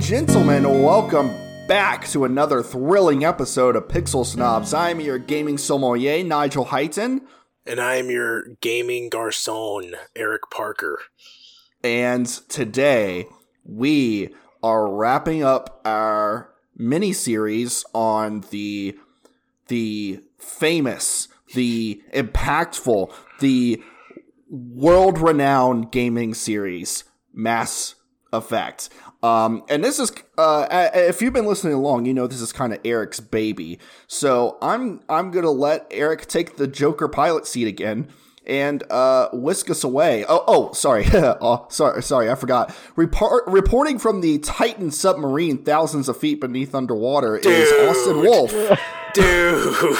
And gentlemen, welcome back to another thrilling episode of Pixel Snobs. I'm your gaming sommelier, Nigel Heighton. And I am your gaming garçon, Eric Parker. And today we are wrapping up our mini series on the the famous, the impactful, the world renowned gaming series, Mass Effect. Um, and this is, uh, if you've been listening along, you know this is kind of Eric's baby. So I'm I'm gonna let Eric take the Joker pilot seat again and uh, whisk us away. Oh, oh, sorry, oh, sorry, sorry, I forgot. Report, reporting from the Titan submarine, thousands of feet beneath underwater, Dude. is Austin Wolf. Dude,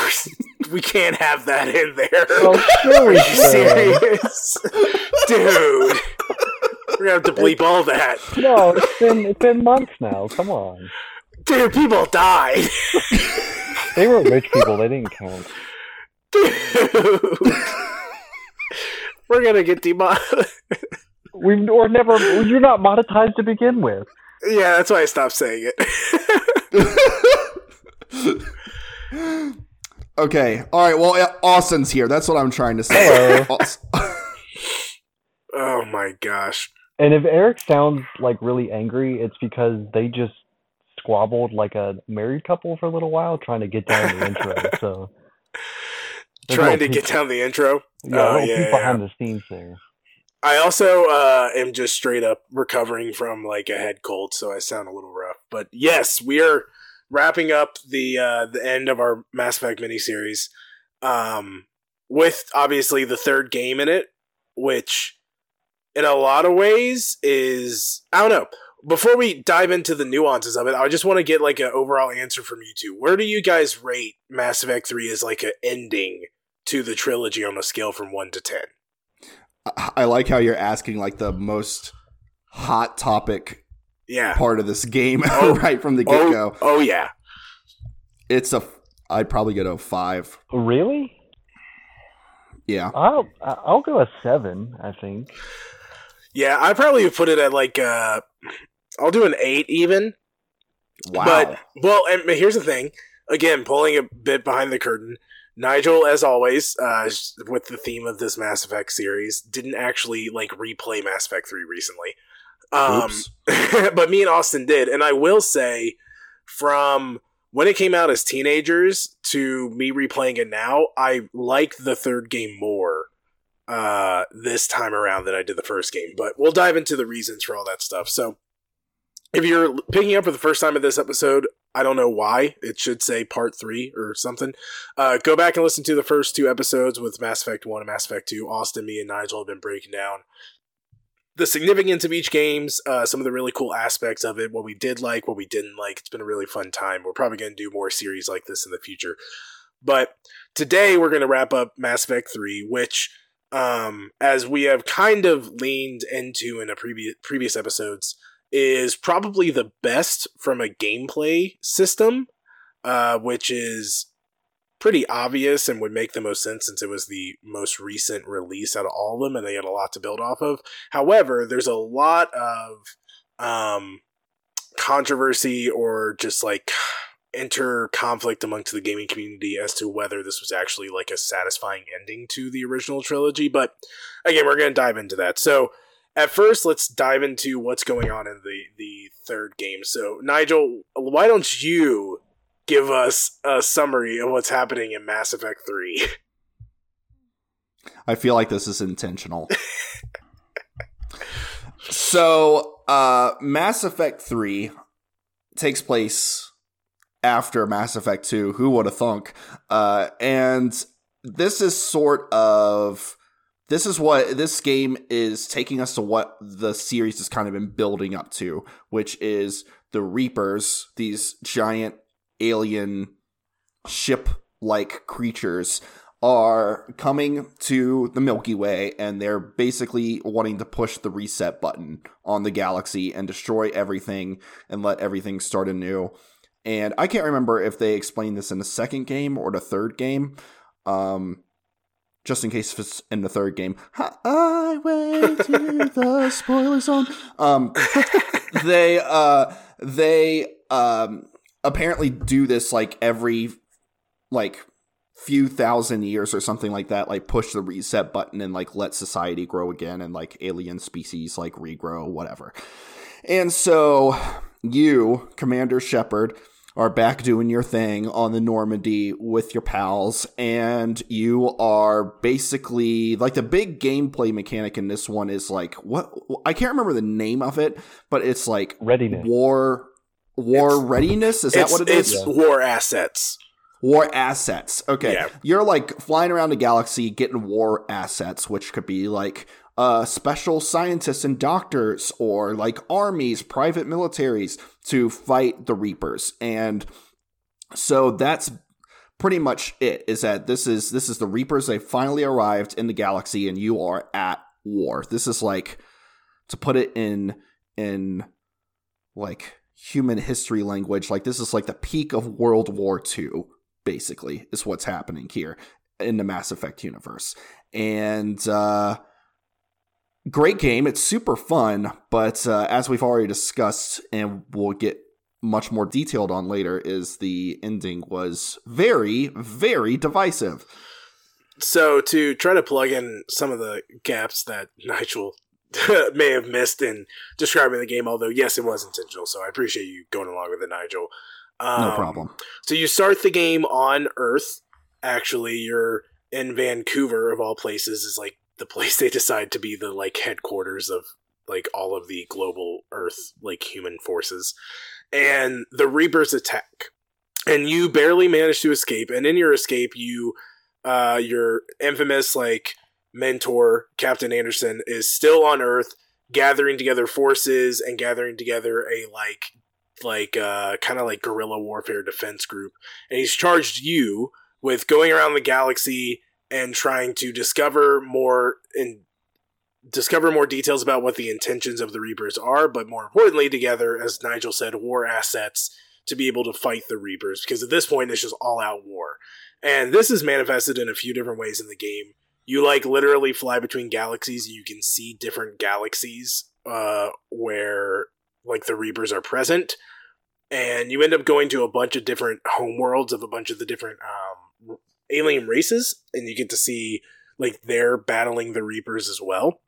we can't have that in there. Oh, Are you serious, dude? We're gonna have to bleep all that. No, it's been it's been months now. Come on. Dude, people died. they were rich people. They didn't count. Dude, we're gonna get demonetized. We were never. You're not monetized to begin with. Yeah, that's why I stopped saying it. okay. All right. Well, Austin's here. That's what I'm trying to say. oh my gosh. And if Eric sounds like really angry, it's because they just squabbled like a married couple for a little while trying to get down the intro. So trying to get down the intro. Yeah, oh, yeah, behind the scenes there. I also uh, am just straight up recovering from like a head cold, so I sound a little rough. But yes, we are wrapping up the uh, the end of our Mass Effect miniseries, um, with obviously the third game in it, which in a lot of ways is I don't know. Before we dive into the nuances of it, I just want to get like an overall answer from you two. Where do you guys rate Mass Effect 3 as like an ending to the trilogy on a scale from 1 to 10? I like how you're asking like the most hot topic yeah. part of this game oh, right from the get go. Oh, oh, yeah. It's a I'd probably get a 5. Really? Yeah. I'll I'll go a 7, I think. Yeah, I probably put it at like uh I'll do an eight even. Wow. But well, and here's the thing. Again, pulling a bit behind the curtain. Nigel, as always, uh, with the theme of this Mass Effect series, didn't actually like replay Mass Effect three recently. Um, but me and Austin did, and I will say, from when it came out as teenagers to me replaying it now, I like the third game more uh, this time around than I did the first game. But we'll dive into the reasons for all that stuff. So, if you're picking up for the first time of this episode, I don't know why. It should say part three or something. Uh, go back and listen to the first two episodes with Mass Effect 1 and Mass Effect 2. Austin, me, and Nigel have been breaking down the significance of each games, uh, some of the really cool aspects of it, what we did like, what we didn't like. It's been a really fun time. We're probably going to do more series like this in the future. But today we're going to wrap up Mass Effect 3, which um, as we have kind of leaned into in a previous previous episodes, is probably the best from a gameplay system, uh, which is pretty obvious and would make the most sense since it was the most recent release out of all of them, and they had a lot to build off of. However, there's a lot of um, controversy or just like enter conflict amongst the gaming community as to whether this was actually like a satisfying ending to the original trilogy. But again, we're going to dive into that. So at first, let's dive into what's going on in the the third game. So Nigel, why don't you give us a summary of what's happening in Mass Effect Three? I feel like this is intentional. so, uh, Mass Effect 3 takes place after Mass Effect 2. Who would have thunk? Uh, and this is sort of this is what this game is taking us to what the series has kind of been building up to, which is the Reapers, these giant alien ship like creatures are coming to the Milky Way and they're basically wanting to push the reset button on the galaxy and destroy everything and let everything start anew. And I can't remember if they explained this in the second game or the third game. Um, just in case if it's in the third game. Highway to the spoiler zone. Um, they uh they um apparently do this like every like few thousand years or something like that like push the reset button and like let society grow again and like alien species like regrow whatever and so you commander shepard are back doing your thing on the normandy with your pals and you are basically like the big gameplay mechanic in this one is like what i can't remember the name of it but it's like Readiness. war war It's- readiness is that what it is It's war assets. War assets. Okay. Yeah. You're like flying around the galaxy getting war assets, which could be like uh, special scientists and doctors or like armies, private militaries to fight the Reapers. And so that's pretty much it is that this is this is the Reapers they finally arrived in the galaxy and you are at war. This is like to put it in in like human history language like this is like the peak of World War II basically is what's happening here in the Mass Effect universe. And uh great game, it's super fun, but uh, as we've already discussed and we'll get much more detailed on later is the ending was very very divisive. So to try to plug in some of the gaps that Nigel may have missed in describing the game, although yes, it was intentional. So I appreciate you going along with it, Nigel. Um, No problem. So you start the game on Earth. Actually, you're in Vancouver of all places is like the place they decide to be the like headquarters of like all of the global Earth like human forces. And the Reapers attack. And you barely manage to escape, and in your escape you uh your infamous like mentor, Captain Anderson, is still on Earth gathering together forces and gathering together a like like uh kind of like guerrilla warfare defense group and he's charged you with going around the galaxy and trying to discover more and discover more details about what the intentions of the reapers are but more importantly together as nigel said war assets to be able to fight the reapers because at this point it's just all out war. And this is manifested in a few different ways in the game. You like literally fly between galaxies you can see different galaxies uh where like the reapers are present and you end up going to a bunch of different homeworlds of a bunch of the different um, alien races, and you get to see like they're battling the Reapers as well.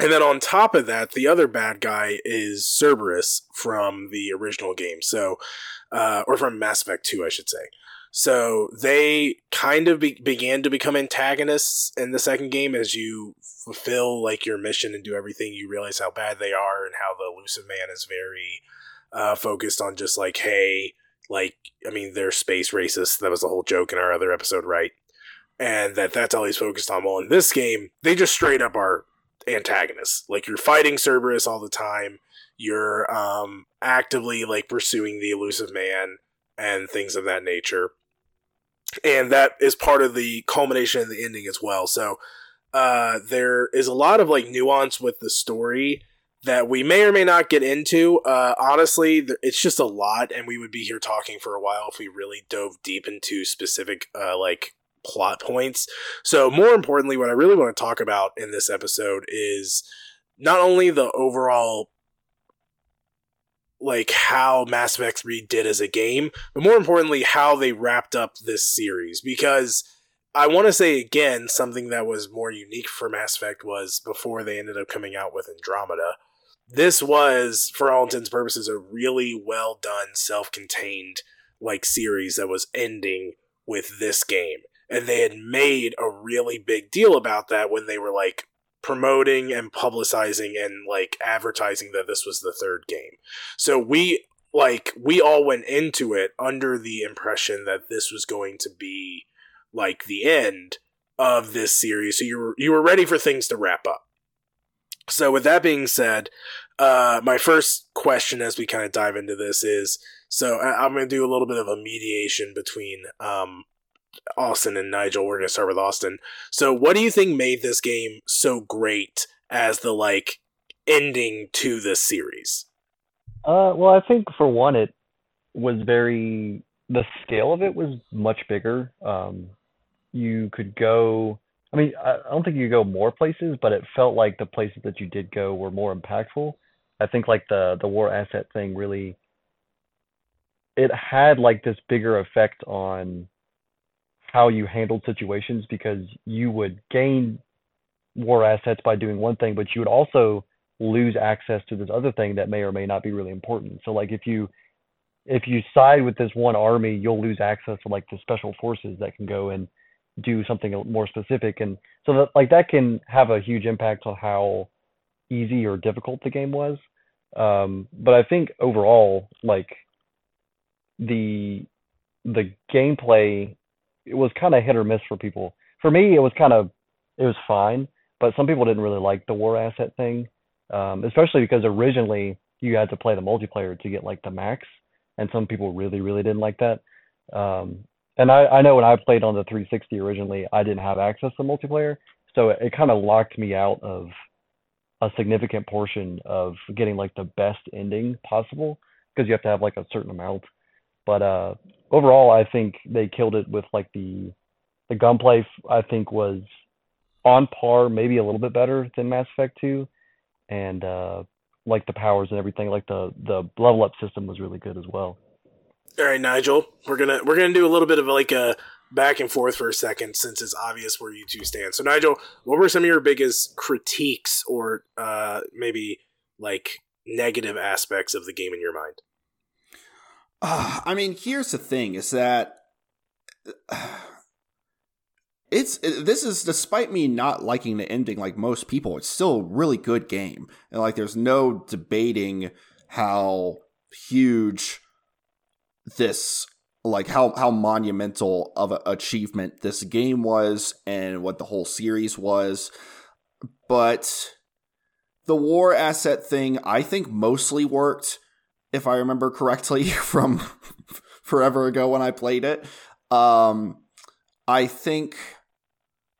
And then on top of that, the other bad guy is Cerberus from the original game, so uh, or from Mass Effect Two, I should say. So they kind of be- began to become antagonists in the second game as you fulfill like your mission and do everything. You realize how bad they are and how the Illusive Man is very uh, focused on just like, hey, like, I mean, they're space racist. That was the whole joke in our other episode, right? And that that's all he's focused on. Well, in this game, they just straight up are antagonists. Like, you're fighting Cerberus all the time. You're um, actively like pursuing the Illusive Man and things of that nature. And that is part of the culmination of the ending as well. So uh, there is a lot of like nuance with the story that we may or may not get into. Uh, honestly, it's just a lot, and we would be here talking for a while if we really dove deep into specific uh, like plot points. So, more importantly, what I really want to talk about in this episode is not only the overall like how Mass Effect 3 did as a game, but more importantly, how they wrapped up this series. Because I want to say again, something that was more unique for Mass Effect was before they ended up coming out with Andromeda. This was, for all intents purposes, a really well done, self contained like series that was ending with this game. And they had made a really big deal about that when they were like promoting and publicizing and like advertising that this was the third game. So we like we all went into it under the impression that this was going to be like the end of this series. So you were you were ready for things to wrap up. So with that being said, uh, my first question as we kind of dive into this is so I- I'm going to do a little bit of a mediation between um, Austin and Nigel. We're going to start with Austin. So what do you think made this game so great as the like ending to this series? Uh, well, I think for one, it was very the scale of it was much bigger. Um, you could go I mean, I don't think you go more places, but it felt like the places that you did go were more impactful. I think like the the war asset thing really it had like this bigger effect on how you handled situations because you would gain war assets by doing one thing, but you would also lose access to this other thing that may or may not be really important. So like if you if you side with this one army, you'll lose access to like the special forces that can go and do something more specific and so that like that can have a huge impact on how easy or difficult the game was. Um, but I think overall, like the the gameplay it was kind of hit or miss for people. For me, it was kind of it was fine, but some people didn't really like the war asset thing, um, especially because originally you had to play the multiplayer to get like the max, and some people really really didn't like that. Um, and I, I know when I played on the 360 originally, I didn't have access to multiplayer, so it, it kind of locked me out of a significant portion of getting like the best ending possible because you have to have like a certain amount. But uh, overall, I think they killed it with like the the gunplay. I think was on par, maybe a little bit better than Mass Effect 2, and uh, like the powers and everything. Like the the level up system was really good as well. All right, Nigel, we're gonna we're gonna do a little bit of like a back and forth for a second since it's obvious where you two stand. So, Nigel, what were some of your biggest critiques or uh, maybe like negative aspects of the game in your mind? Uh, I mean, here's the thing: is that it's it, this is despite me not liking the ending like most people, it's still a really good game, and like there's no debating how huge this like how how monumental of an achievement this game was and what the whole series was. But the war asset thing i think mostly worked if i remember correctly from forever ago when i played it. Um i think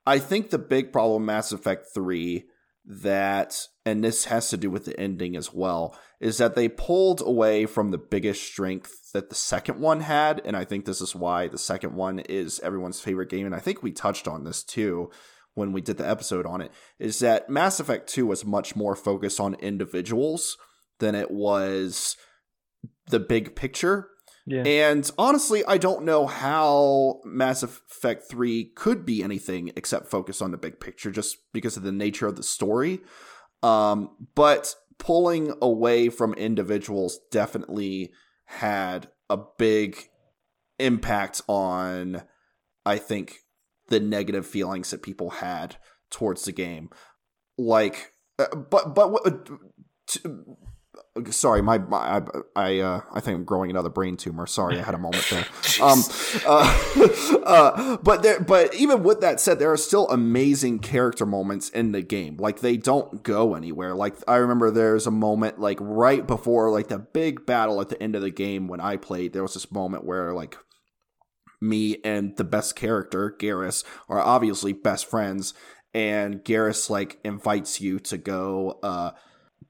i think the big problem mass effect 3 that and this has to do with the ending as well is that they pulled away from the biggest strength that the second one had and i think this is why the second one is everyone's favorite game and i think we touched on this too when we did the episode on it is that mass effect 2 was much more focused on individuals than it was the big picture Yeah. and honestly, I don't know how Mass Effect 3 could be anything except focus on the big picture just because of the nature of the story. Um, but pulling away from individuals definitely had a big impact on, I think, the negative feelings that people had towards the game. Like, uh, but, but, what- t- sorry, my, my I, I, uh, I think I'm growing another brain tumor. Sorry, I had a moment there. Um, uh, uh, but there, but even with that said, there are still amazing character moments in the game. Like they don't go anywhere. Like I remember there's a moment like right before like the big battle at the end of the game when I played. There was this moment where like me and the best character Garrus are obviously best friends, and Garrus like invites you to go. uh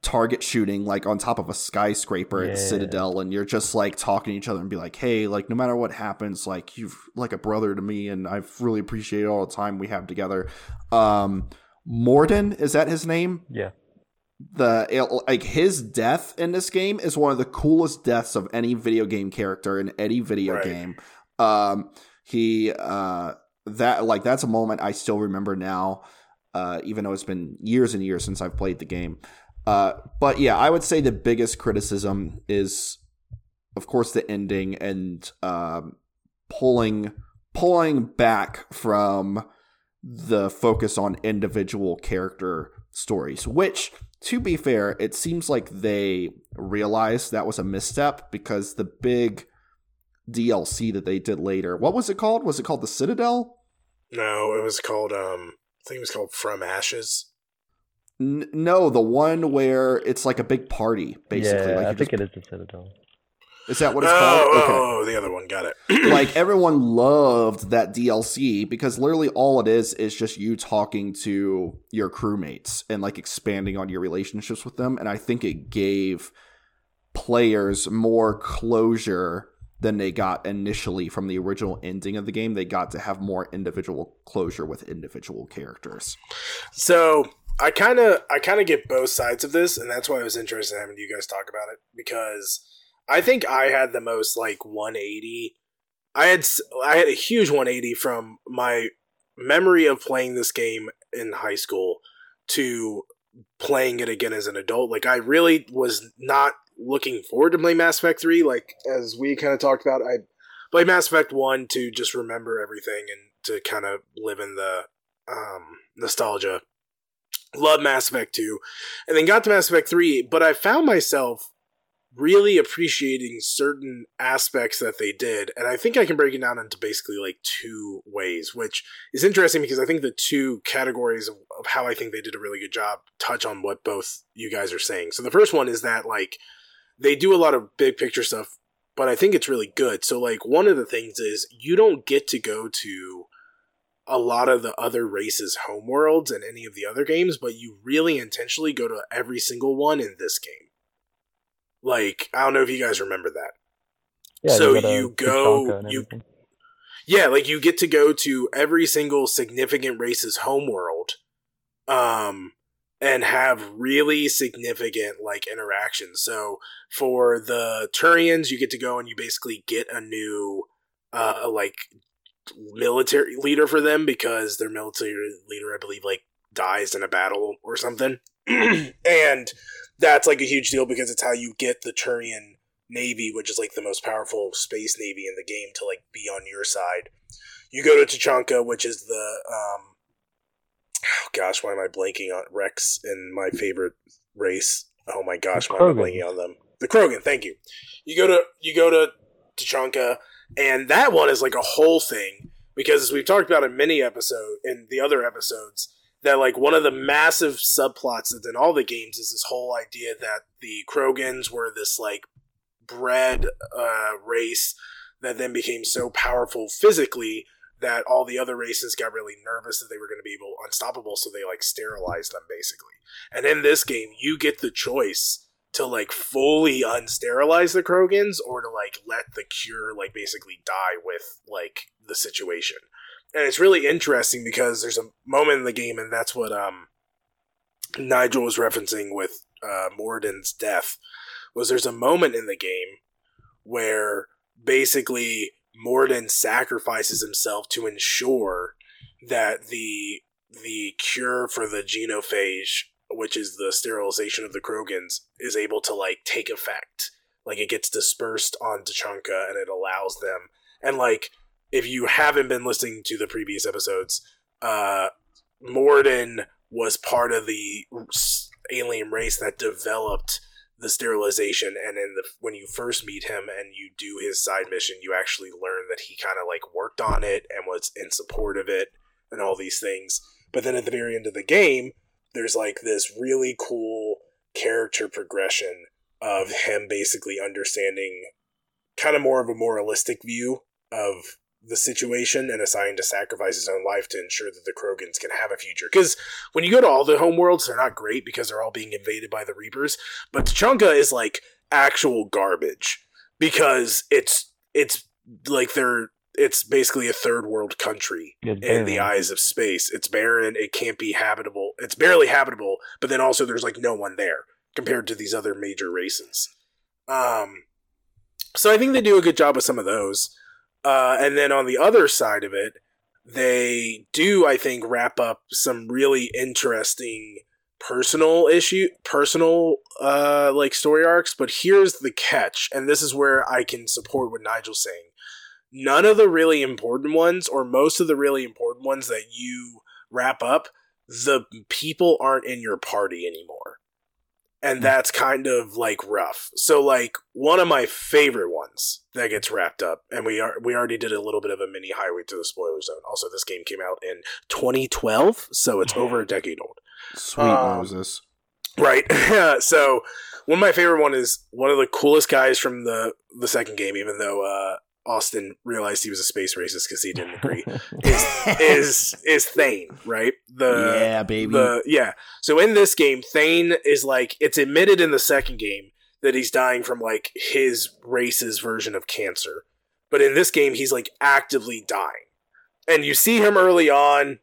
target shooting like on top of a skyscraper Yeah. at Citadel and you're just like talking to each other and be like, hey, like no matter what happens, like you've like a brother to me and I've really appreciated all the time we have together. Um Mordin, is that his name? Yeah. The it- like his death in this game is one of the coolest deaths of any video game character in any video Right. game. Um he uh that like that's a moment I still remember now. Uh, even though it's been years and years since I've played the game. Uh, but yeah, I would say the biggest criticism is, of course, the ending and um, pulling pulling back from the focus on individual character stories. Which, to be fair, it seems like they realized that was a misstep because the big DLC that they did later, what was it called? Was it called the Citadel? No, it was called um I think it was called From Ashes. N- no, the one where it's like a big party, basically. Yeah, like I you think just- it is the Citadel. Is that what it's oh, called? Okay. oh, the other one, got it. like everyone loved that DLC because literally all it is is just you talking to your crewmates and like expanding on your relationships with them and I think it gave players more closure than they got initially from the original ending of the game. They got to have more individual closure with individual characters. So I kind of I kind of get both sides of this, and that's why I was interested in having you guys talk about it because I think I had the most like 180. I had I had a huge 180 from my memory of playing this game in high school to playing it again as an adult. Like I really was not looking forward to play Mass Effect 3. Like, as we kind of talked about, I played Mass Effect 1 to just remember everything and to kind of live in the um, nostalgia. Love Mass Effect 2. And then got to Mass Effect 3, but I found myself really appreciating certain aspects that they did. And I think I can break it down into basically like two ways, which is interesting because I think the two categories of, of how I think they did a really good job touch on what both you guys are saying. So the first one is that like they do a lot of big picture stuff, but I think it's really good. So like one of the things is you don't get to go to a lot of the other races homeworlds in any of the other games, but you really intentionally go to every single one in this game. Like I don't know if you guys remember that. Yeah, so you, go you go you everything. yeah, like you get to go to every single significant race's homeworld, um, and have really significant like interactions. So for the Turians, you get to go and you basically get a new, uh, like military leader for them because their military leader, I believe, like dies in a battle or something, and that's like a huge deal because it's how you get the Turian navy, which is like the most powerful space navy in the game, to like be on your side. You go to Tuchanka, which is the um, oh gosh, why am I blanking on Rex and my favorite race? Oh my gosh, why am I blanking on them? The Krogan. Thank you. You go to you go to Tuchanka, and that one is like a whole thing because as we've talked about in many episode in the other episodes that like one of the massive subplots that's in all the games is this whole idea that the Krogans were this like bred uh, race that then became so powerful physically that all the other races got really nervous that they were going to be able unstoppable so they like sterilized them basically. And in this game you get the choice to like fully unsterilize the krogans or to like let the cure like basically die with like the situation. And it's really interesting because there's a moment in the game and that's what um nigel was referencing with uh mordin's death was there's a moment in the game where basically Mordin sacrifices himself to ensure that the the cure for the genophage, which is the sterilization of the Krogans, is able to like take effect. Like it gets dispersed on Tuchanka and it allows them. And like if you haven't been listening to the previous episodes, uh Mordin was part of the alien race that developed the sterilization and then the, when you first meet him and you do his side mission you actually learn that he kind of like worked on it and was in support of it and all these things but then at the very end of the game there's like this really cool character progression of him basically understanding kind of more of a moralistic view of the situation and deciding to sacrifice his own life to ensure that the Krogans can have a future. Because when you go to all the homeworlds, they're not great because they're all being invaded by the Reapers. But Tuchanka is like actual garbage because it's it's like they're it's basically a third world country in the eyes of space. It's barren. It can't be habitable. It's barely habitable. But then also there's like no one there compared to these other major races. Um, so I think they do a good job with some of those. Uh, and then on the other side of it, they do I think wrap up some really interesting personal issue personal uh like story arcs but here's the catch and this is where i can support what nigel's saying none of the really important ones or most of the really important ones that you wrap up the people aren't in your party anymore. And that's kind of like rough. So like one of my favorite ones that gets wrapped up and we are we already did a little bit of a mini highway to the spoiler zone. Also this game came out in 2012 so it's over a decade old. Sweet Um, Moses. Right. so one of my favorite one is one of the coolest guys from the the second game, even though uh, Austin realized he was a space racist because he didn't agree. is is is Thane, right? The yeah, baby. the yeah. So in this game, Thane is like it's admitted in the second game that he's dying from like his race's version of cancer. But in this game, he's like actively dying. And you see him early on,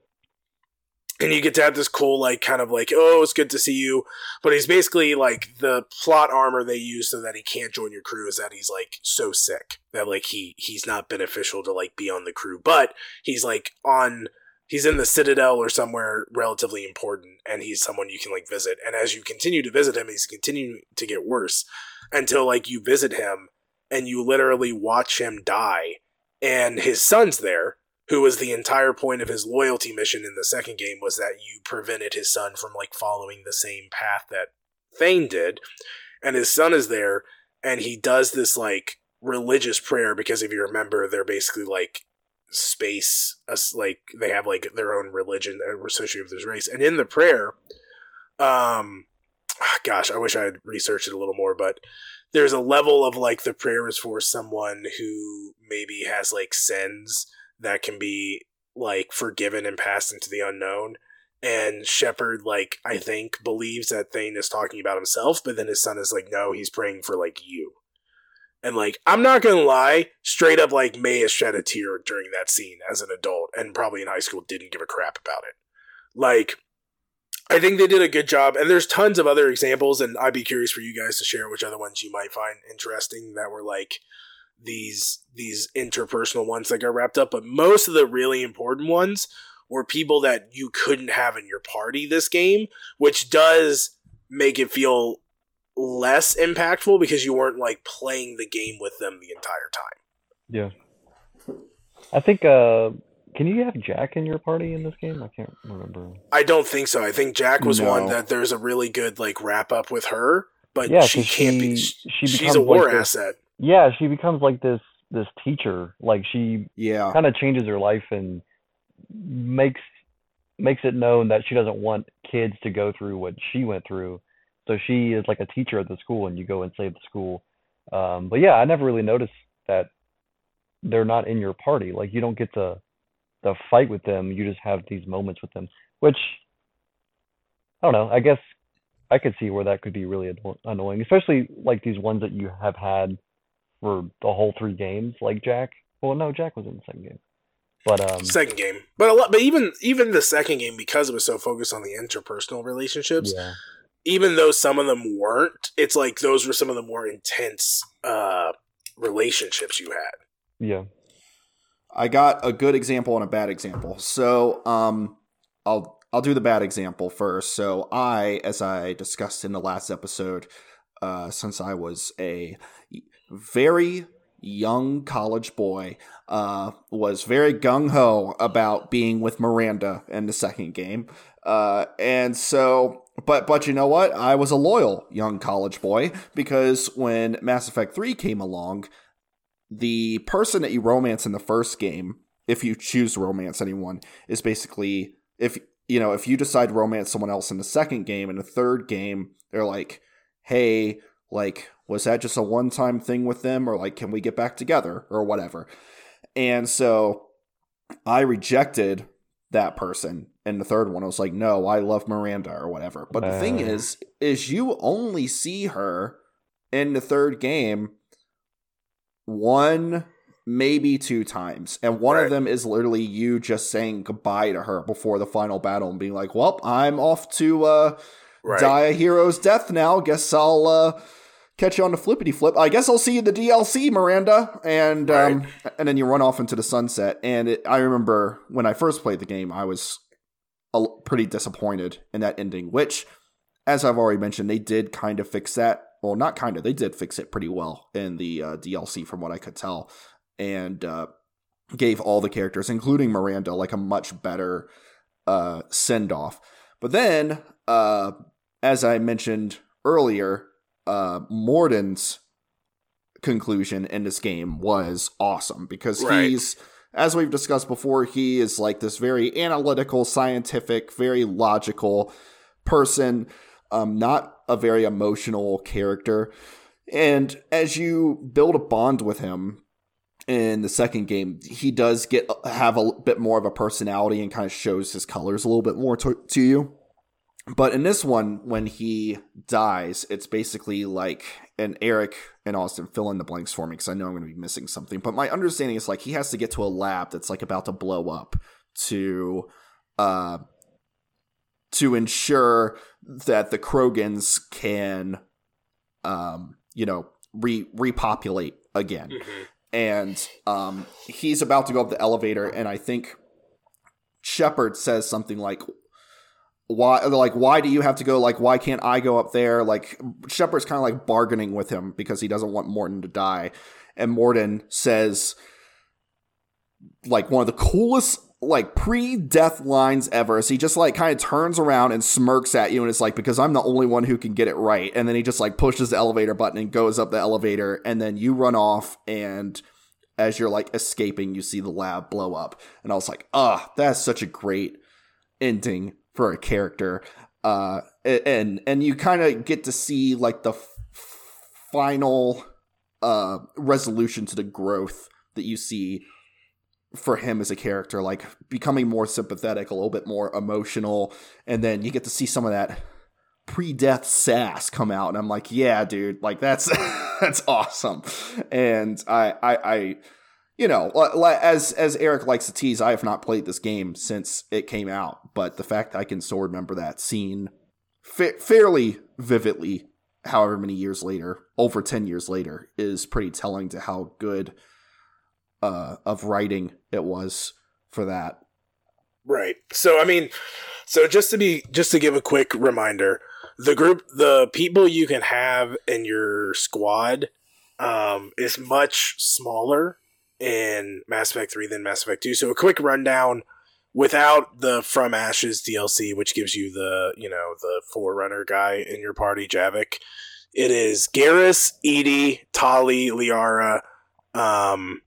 and you get to have this cool, like, kind of like, oh, it's good to see you. But he's basically like the plot armor they use so that he can't join your crew is that he's like so sick that like he he's not beneficial to like be on the crew. But he's like on he's in the citadel or somewhere relatively important and he's someone you can like visit and as you continue to visit him he's continuing to get worse until like you visit him and you literally watch him die and his son's there who was the entire point of his loyalty mission in the second game was that you prevented his son from like following the same path that Thane did. And his son is there and he does this like religious prayer because if you remember they're basically like space like they have like their own religion and associated with this race. And in the prayer um gosh i wish i had researched it a little more but there's a level of like the prayer is for someone who maybe has like sins that can be like forgiven and passed into the unknown and Shepard, like, I think, believes that Thane is talking about himself, but then his son is like, no, he's praying for like you. And like, I'm not gonna lie, straight up like May has shed a tear during that scene as an adult, and probably in high school didn't give a crap about it. Like, I think they did a good job, and there's tons of other examples, and I'd be curious for you guys to share which other ones you might find interesting that were like these these interpersonal ones that got wrapped up. But most of the really important ones were people that you couldn't have in your party this game, which does make it feel less impactful because you weren't like playing the game with them the entire time. Yeah. I think uh can you have Jack in your party in this game? I can't remember. I don't think so. I think Jack was No. one that there's a really good like wrap up with her, but Yeah, she can't be. she- she she's a war asset. Yeah, she becomes like this this teacher. Like she Yeah. kind of changes her life and makes makes it known that she doesn't want kids to go through what she went through. So she is like a teacher at the school, and you go and save the school. Um, but yeah, I never really noticed that they're not in your party. Like you don't get to to fight with them. You just have these moments with them, which I don't know. I guess I could see where that could be really annoying, especially like these ones that you have had for the whole three games, like Jack. Well, no, Jack was in the second game, but um, Second game, but a lot, but even even the second game because it was so focused on the interpersonal relationships, yeah, even though some of them weren't, it's like those were some of the more intense uh relationships you had. yeah, I got a good example and a bad example. So, um, I'll I'll do the bad example first. So, I, as I discussed in the last episode, uh, since I was a very young college boy, uh, was very gung ho about being with Miranda in the second game. Uh, and so, but but you know what? I was a loyal young college boy because when Mass Effect Three came along, the person that you romance in the first game, if you choose to romance anyone, is basically if you know if you decide to romance someone else in the second game in the third game, they're like, hey, like was that just a one time thing with them, or like can we get back together or whatever? And so I rejected that person and the third one. I was like, no, I love Miranda or whatever. But the thing Uh. is, is you only see her in the third game one maybe two times and one Right. of them is literally you just saying goodbye to her before the final battle and being like well i'm off to uh Right. die a hero's death now. Guess i'll uh catch you on the flippity flip. I guess i'll see you in the dlc miranda. And um and then you run off into the sunset. And it, i remember when i first played the game i was a, pretty disappointed in that ending which as i've already mentioned they did kind of fix that. Well not kind of they did fix it pretty well in the uh, dlc from what i could tell. And uh, gave all the characters including miranda like a much better uh, send off but then uh, as i mentioned earlier uh, mordin's conclusion in this game was awesome because Right. he's as we've discussed before he is like this very analytical scientific very logical person um, not a very emotional character and as you build a bond with him in the second game he does get have a bit more of a personality and kind of shows his colors a little bit more to, to you but in this one, when he dies, it's basically like, and Eric and Austin fill in the blanks for me because I know I'm going to be missing something. But my understanding is like he has to get to a lab that's like about to blow up to, uh, to ensure that the Krogans can, um, you know, re repopulate again. Mm-hmm. And um, he's about to go up the elevator, and I think Shepard says something like, why like why do you have to go like why can't i go up there? Like shepard's kind of like bargaining with him because he doesn't want mordin to die. And mordin says like one of the coolest like pre-death lines ever so he just like kind of turns around and smirks at you and it's like because i'm the only one who can get it right. And then he just like pushes the elevator button and goes up the elevator and then you run off and as you're like escaping you see the lab blow up. And i was like ah that's such a great ending for a character uh and and you kind of get to see like the f- final uh resolution to the growth that you see for him as a character like becoming more sympathetic a little bit more emotional and then you get to see some of that pre-death sass come out and i'm like yeah dude like that's that's awesome. And i i i you know, as as Eric likes to tease, I have not played this game since it came out, but the fact I can still remember that scene fa- fairly vividly, however many years later, over ten years later, is pretty telling to how good uh, of writing it was for that. Right. So I mean, so just to be just to give a quick reminder, the group, the people you can have in your squad, um, is much smaller in Mass Effect 3 than Mass Effect 2. So a quick rundown without the From Ashes DLC, which gives you the, you know, the Forerunner guy in your party, Javik. It is Garrus, EDI, Tali, Liara, um,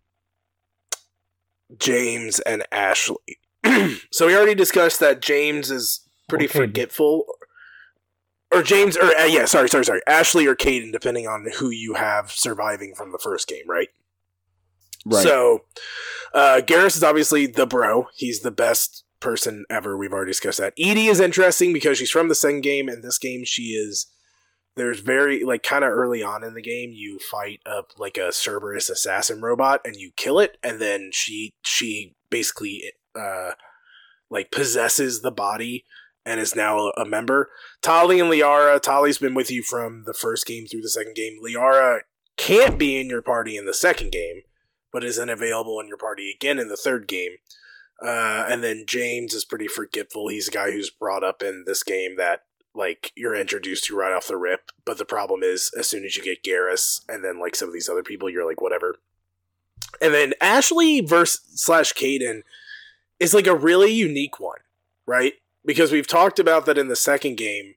James, and Ashley. so we already discussed that James is pretty okay. forgetful. Or James, or uh, yeah, sorry, sorry, sorry. Ashley or Kaidan, depending on who you have surviving from the first game, right? Right. So, uh, Garrus is obviously the bro. He's the best person ever. We've already discussed that. EDI is interesting because she's from the second game, and this game she is. There's very like kind of early on in the game, you fight up like a Cerberus assassin robot, and you kill it, and then she she basically uh like possesses the body and is now a member. Tali and Liara. Tali's been with you from the first game through the second game. Liara can't be in your party in the second game but is unavailable in your party again in the third game. Uh, and then James is pretty forgetful. He's a guy who's brought up in this game that like you're introduced to right off the rip. But the problem is, as soon as you get Garrus and then like some of these other people, you're like whatever. And then Ashley versus slash Kaidan is like a really unique one, right? Because we've talked about that in the second game.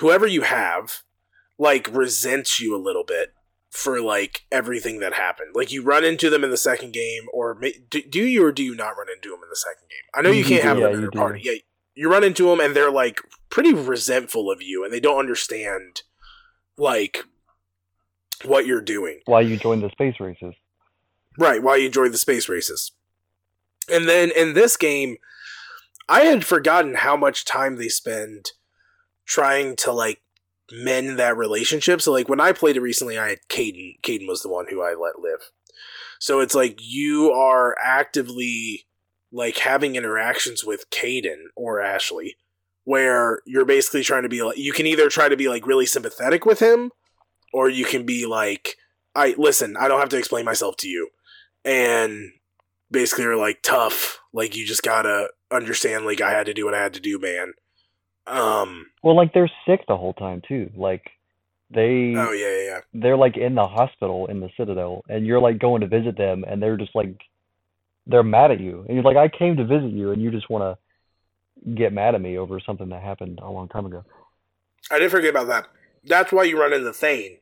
Whoever you have, like resents you a little bit for like everything that happened. Like you run into them in the second game, or do, do you or do you not run into them in the second game? I know you can't have yeah, them in your party. Yeah, you run into them and they're like pretty resentful of you, and they don't understand like what you're doing. Why you joined the space races? Right. Why you joined the space races? And then in this game, I had forgotten how much time they spend trying to like mend that relationship. So like when I played it recently, I had Kaidan. Kaidan was the one who I let live. So it's like you are actively like having interactions with Kaidan or Ashley where you're basically trying to be like you can either try to be like really sympathetic with him or you can be like I listen, I don't have to explain myself to you. And basically are like tough, like you just got to understand like I had to do what I had to do, man. Um. Well, like they're sick the whole time too. Like they. Oh yeah, yeah, yeah. They're like in the hospital in the Citadel, and you're like going to visit them, and they're just like, they're mad at you, and you're like, I came to visit you, and you just want to get mad at me over something that happened a long time ago. I did forget about that. That's why you run into Thane,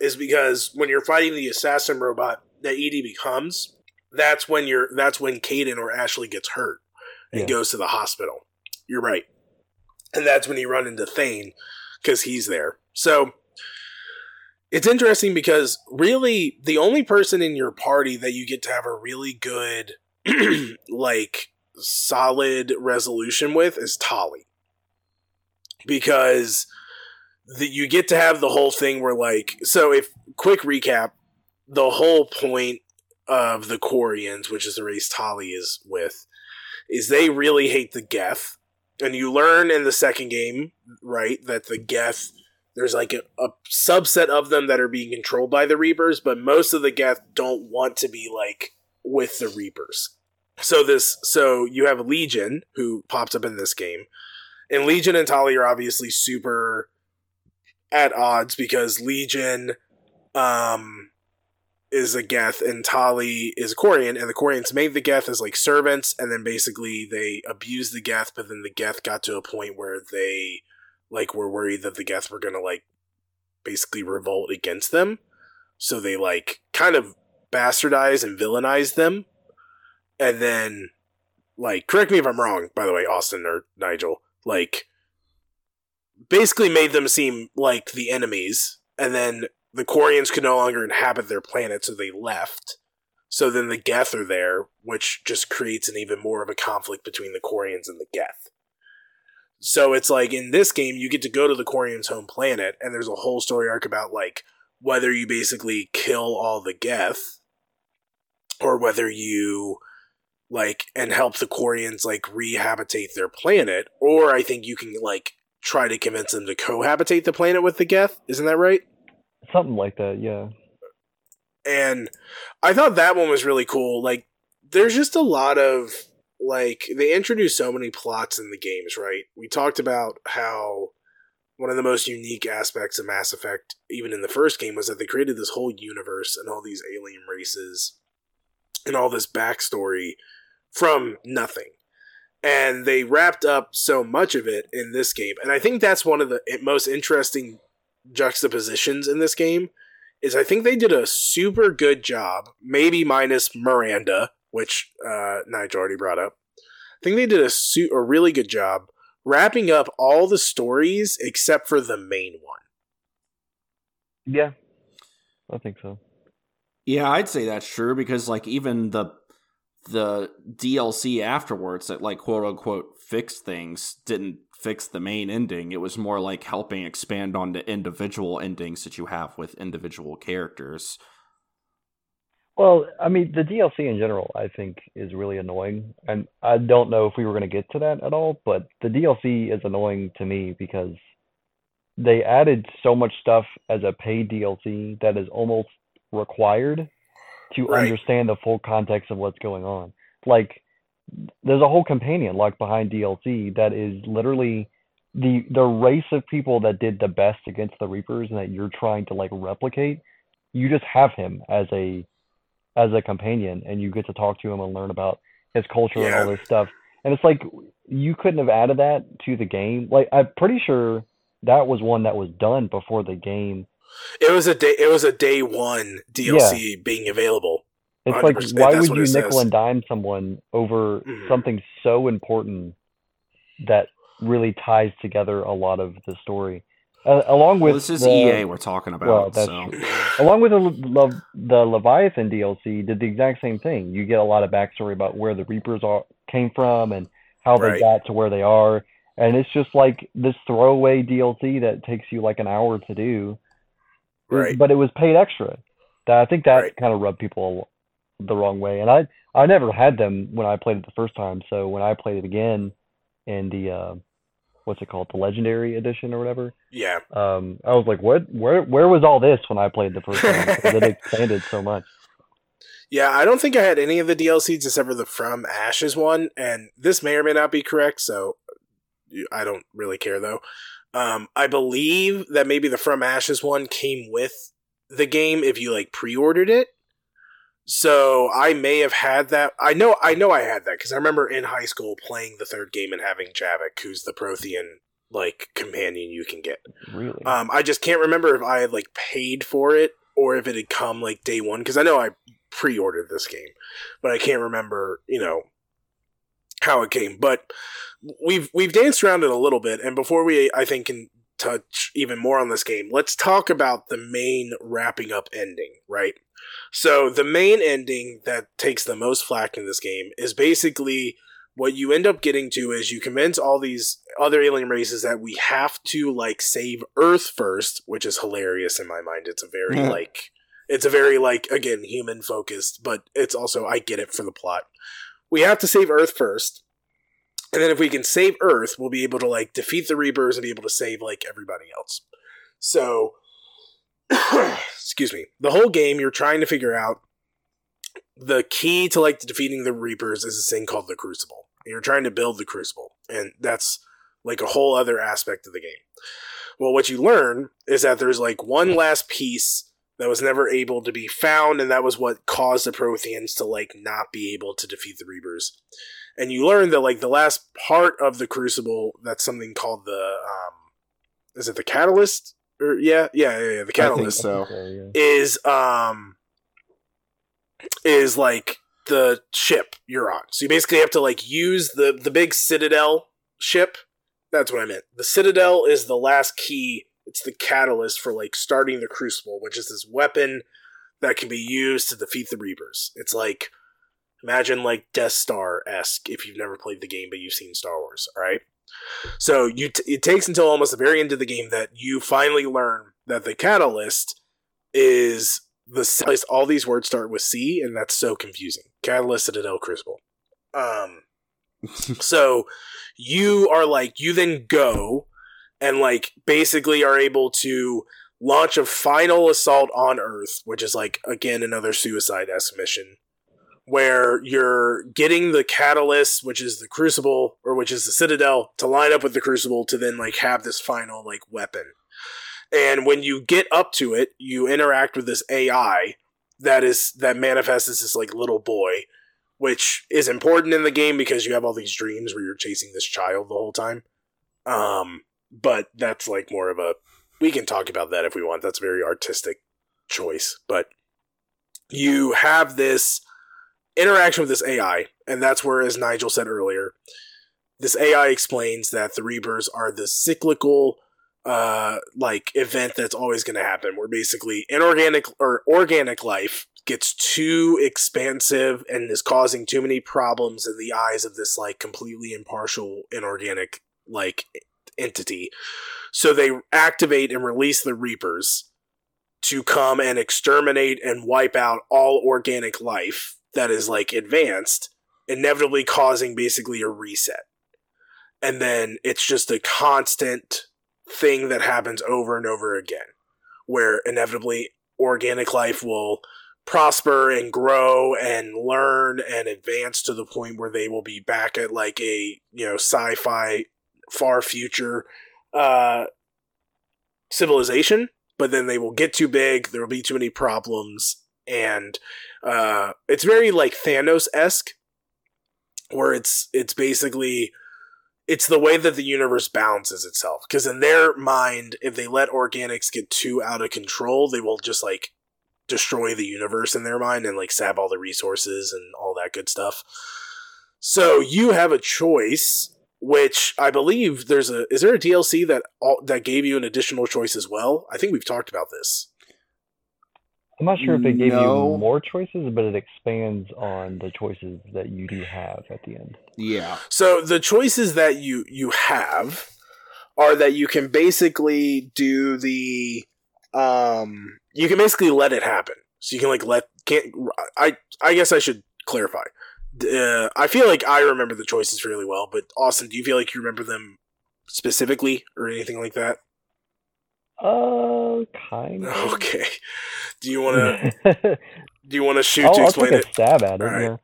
is because when you're fighting the assassin robot that EDI becomes, that's when you're that's when Kaidan or Ashley gets hurt and yeah. goes to the hospital. You're right and that's when you run into Thane because he's there. So it's interesting because really the only person in your party that you get to have a really good like solid resolution with is Tali. because the, you get to have the whole thing where like so if quick recap the whole point of the Quarians, which is the race Tali is with, is they really hate the Geth. And you learn in the second game, right, that the Geth, there's like a, a subset of them that are being controlled by the Reapers, but most of the Geth don't want to be like with the Reapers. So this, so you have Legion who pops up in this game, and Legion and Tali are obviously super at odds because Legion, um, is a Geth and Tali is a Quarian, and the Quarians made the Geth as like servants, and then basically they abused the Geth, but then the Geth got to a point where they like were worried that the Geth were gonna like basically revolt against them. So they like kind of bastardized and villainized them. And then like correct me if I'm wrong, by the way, Austin or Nigel, like basically made them seem like the enemies and then the Quarians could no longer inhabit their planet, so they left. So then the Geth are there, which just creates an even more of a conflict between the Quarians and the Geth. So it's like in this game, you get to go to the Quarians' home planet, and there's a whole story arc about like whether you basically kill all the Geth, or whether you like and help the Quarians like rehabitate their planet, or I think you can like try to convince them to cohabitate the planet with the Geth. Isn't that right? Something like that, yeah. And I thought that one was really cool. Like, there's just a lot of like they introduced so many plots in the games, right? We talked about how one of the most unique aspects of Mass Effect, even in the first game, was that they created this whole universe and all these alien races and all this backstory from nothing. And they wrapped up so much of it in this game. And I think that's one of the most interesting juxtapositions in this game is I think they did a super good job, maybe minus Miranda, which uh, Nigel already brought up. I think they did a, su- a really good job wrapping up all the stories except for the main one. Yeah, I think so. Yeah, I'd say that's true because like even the the DLC afterwards that like quote unquote fixed things didn't fix the main ending. It was more like helping expand on the individual endings that you have with individual characters. Well, I mean, the DLC in general, I think, is really annoying. And I don't know if we were going to get to that at all, but the DLC is annoying to me because they added so much stuff as a paid DLC that is almost required to Right. understand the full context of what's going on. Like, there's a whole companion like behind DLC that is literally the the race of people that did the best against the Reapers and that you're trying to like replicate. You just have him as a as a companion, and you get to talk to him and learn about his culture and all this stuff. And it's like you couldn't have added that to the game. Like I'm pretty sure that was one that was done before the game. It was a day. It was a day one DLC being available. It's like 100%, why that's would you nickel says. and dime someone over Mhm. something so important that really ties together a lot of the story, uh, along with Well, this is the, EA we're talking about. well, that's so. along with the Le- the Leviathan DLC did the exact same thing. You get a lot of backstory about where the Reapers are came from and how they Right. got to where they are, and it's just like this throwaway DLC that takes you like an hour to do, Right. but it was paid extra. That I think that Right. kind of rubbed people the wrong way, and I I never had them when I played it the first time. So when I played it again in the uh, what's it called, the Legendary Edition or whatever, Yeah. um, I was like, what? Where where was all this when I played the first time? Because it expanded so much. Yeah, I don't think I had any of the DLCs except for the From Ashes one, and this may or may not be correct, so I don't really care though. Um, I believe that maybe the From Ashes one came with the game if you like pre-ordered it. So I may have had that. I know, I know, I had that because I remember in high school playing the third game and having Javik, who's the Prothean like companion you can get. Really? Um, I just can't remember if I had like paid for it or if it had come like day one because I know I pre-ordered this game, but I can't remember you know how it came. But we've we've danced around it a little bit, and before we I think can touch even more on this game, let's talk about the main wrapping up ending, right? So the main ending that takes the most flack in this game is basically what you end up getting to is you convince all these other alien races that we have to like save Earth first, which is hilarious in my mind. It's a very Mhm. like it's a very like again human focused, but it's also I get it for the plot. We have to save Earth first. And then if we can save Earth, we'll be able to like defeat the Reapers and be able to save like everybody else. So excuse me. The whole game you're trying to figure out the key to like defeating the Reapers is this thing called the Crucible. You're trying to build the Crucible, and that's like a whole other aspect of the game. Well, what you learn is that there's like one last piece that was never able to be found, and that was what caused the Protheans to like not be able to defeat the Reapers. And you learn that like the last part of the Crucible, that's something called the um, is it the Catalyst? Or yeah, yeah, yeah, yeah the Catalyst so. yeah. is um is like the ship you're on. So you basically have to like use the the big Citadel ship. That's what I meant. The Citadel is the last key. It's the catalyst for like starting the Crucible, which is this weapon that can be used to defeat the Reapers. It's like imagine like Death Star esque if you've never played the game but you've seen Star Wars. All right. So you t- it takes until almost the very end of the game that you finally learn that the catalyst is the place all these words start with C, and that's so confusing. Catalyst Citadel Crucible. Um, so you are like you then go and like basically are able to launch a final assault on Earth, which is like again another suicide esque mission. Where you're getting the catalyst, which is the crucible, or which is the citadel, to line up with the crucible to then like have this final like weapon. And when you get up to it, you interact with this AI that is that manifests as this like little boy, which is important in the game because you have all these dreams where you're chasing this child the whole time. Um, but that's like more of a we can talk about that if we want. That's a very artistic choice, but you have this interaction with this AI, and that's where, as Nigel said earlier, this AI explains that the Reapers are the cyclical uh like event that's always going to happen where basically inorganic or organic life gets too expansive and is causing too many problems in the eyes of this like completely impartial inorganic like entity. So they activate and release the reapers to come and exterminate and wipe out all organic life that is like advanced inevitably causing basically a reset. And then it's just a constant thing that happens over and over again, where inevitably organic life will prosper and grow and learn and advance to the point where they will be back at like a you know sci-fi far future uh civilization. But then they will get too big. There will be too many problems and uh it's very like thanos-esque where it's it's basically it's the way that the universe balances itself. Because in their mind, if they let organics get too out of control, they will just like destroy the universe in their mind and like sap all the resources and all that good stuff. So you have a choice, which I believe there's a is there a DLC that all, that gave you an additional choice as well? I think we've talked about this. I'm not sure if it gave No. you more choices, but it expands on the choices that you do have at the end. Yeah. So the choices that you you have are that you can basically do the um you can basically let it happen. So you can like let can't I I guess I should clarify. Uh, I feel like I remember the choices fairly well, but Austin, do you feel like you remember them specifically or anything like that? Uh, kind of. Okay. Do you want to do you want to shoot to I'll explain take it? a stab at it. Right. Yeah.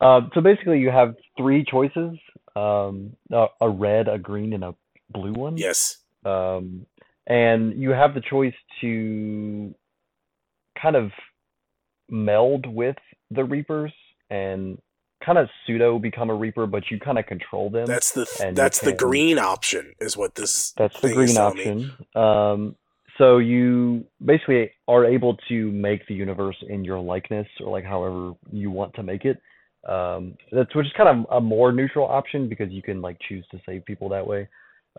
Uh, so basically, you have three choices: um, a, a red, a green, and a blue one. Yes. Um, and you have the choice to kind of meld with the Reapers and kind of pseudo become a Reaper, but you kind of control them. That's the that's the green option is what this That's the green option. Um, so you basically are able to make the universe in your likeness, or like however you want to make it. Um, that's which is kind of a more neutral option because you can like choose to save people that way.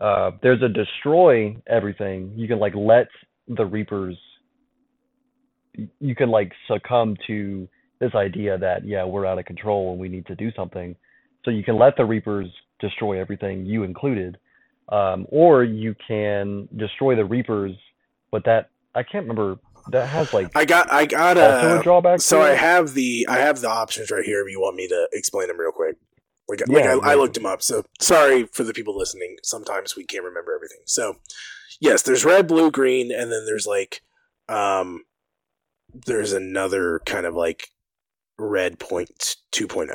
Uh, there's a destroy everything. You can like let the reapers. You can like succumb to this idea that yeah we're out of control and we need to do something. So you can let the Reapers destroy everything, you included, um, or you can destroy the Reapers, but that I can't remember. That has like I got I got a a drawback. so I have the I have the options right here if you want me to explain them real quick. Like, like Yeah, I, I yeah. looked them up. So sorry for the people listening. Sometimes we can't remember everything. So yes, there's red, blue, green, and then there's like um there's another kind of like red point 2.0.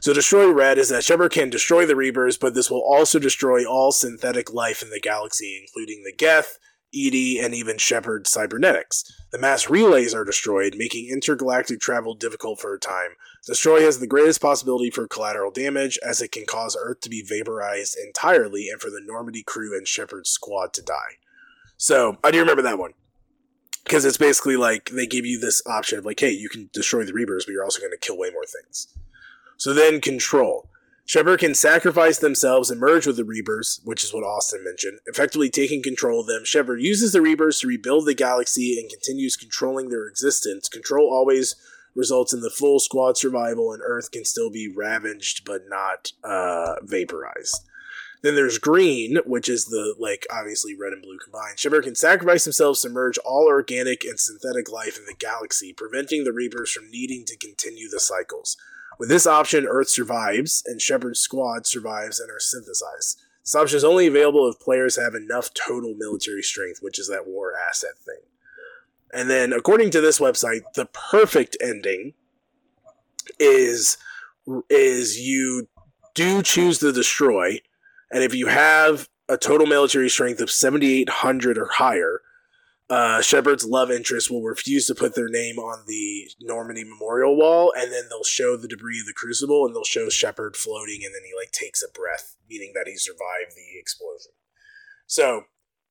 So destroy red is that Shepard can destroy the Reapers, but this will also destroy all synthetic life in the galaxy, including the Geth, EDI, and even Shepard cybernetics. The mass relays are destroyed, making intergalactic travel difficult for a time. Destroy has the greatest possibility for collateral damage, as it can cause Earth to be vaporized entirely and for the Normandy crew and Shepard's squad to die. So, I do remember that one. Because it's basically like they give you this option of like, hey, you can destroy the Reapers, but you're also going to kill way more things. So then control. Shepard can sacrifice themselves and merge with the Reapers, which is what Austin mentioned, effectively taking control of them. Shepard uses the Reapers to rebuild the galaxy and continues controlling their existence. Control always results in the full squad survival, and Earth can still be ravaged but not uh, vaporized. Then there's green, which is the like obviously red and blue combined. Shepard can sacrifice themselves to merge all organic and synthetic life in the galaxy, preventing the Reapers from needing to continue the cycles. With this option, Earth survives, and Shepard's squad survives and are synthesized. This option is only available if players have enough total military strength, which is that war asset thing. And then, according to this website, the perfect ending is is you do choose to destroy, and if you have a total military strength of 7,800 or higher, uh, Shepard's love interest will refuse to put their name on the Normandy Memorial Wall, and then they'll show the debris of the Crucible, and they'll show Shepard floating, and then he like takes a breath, meaning that he survived the explosion. So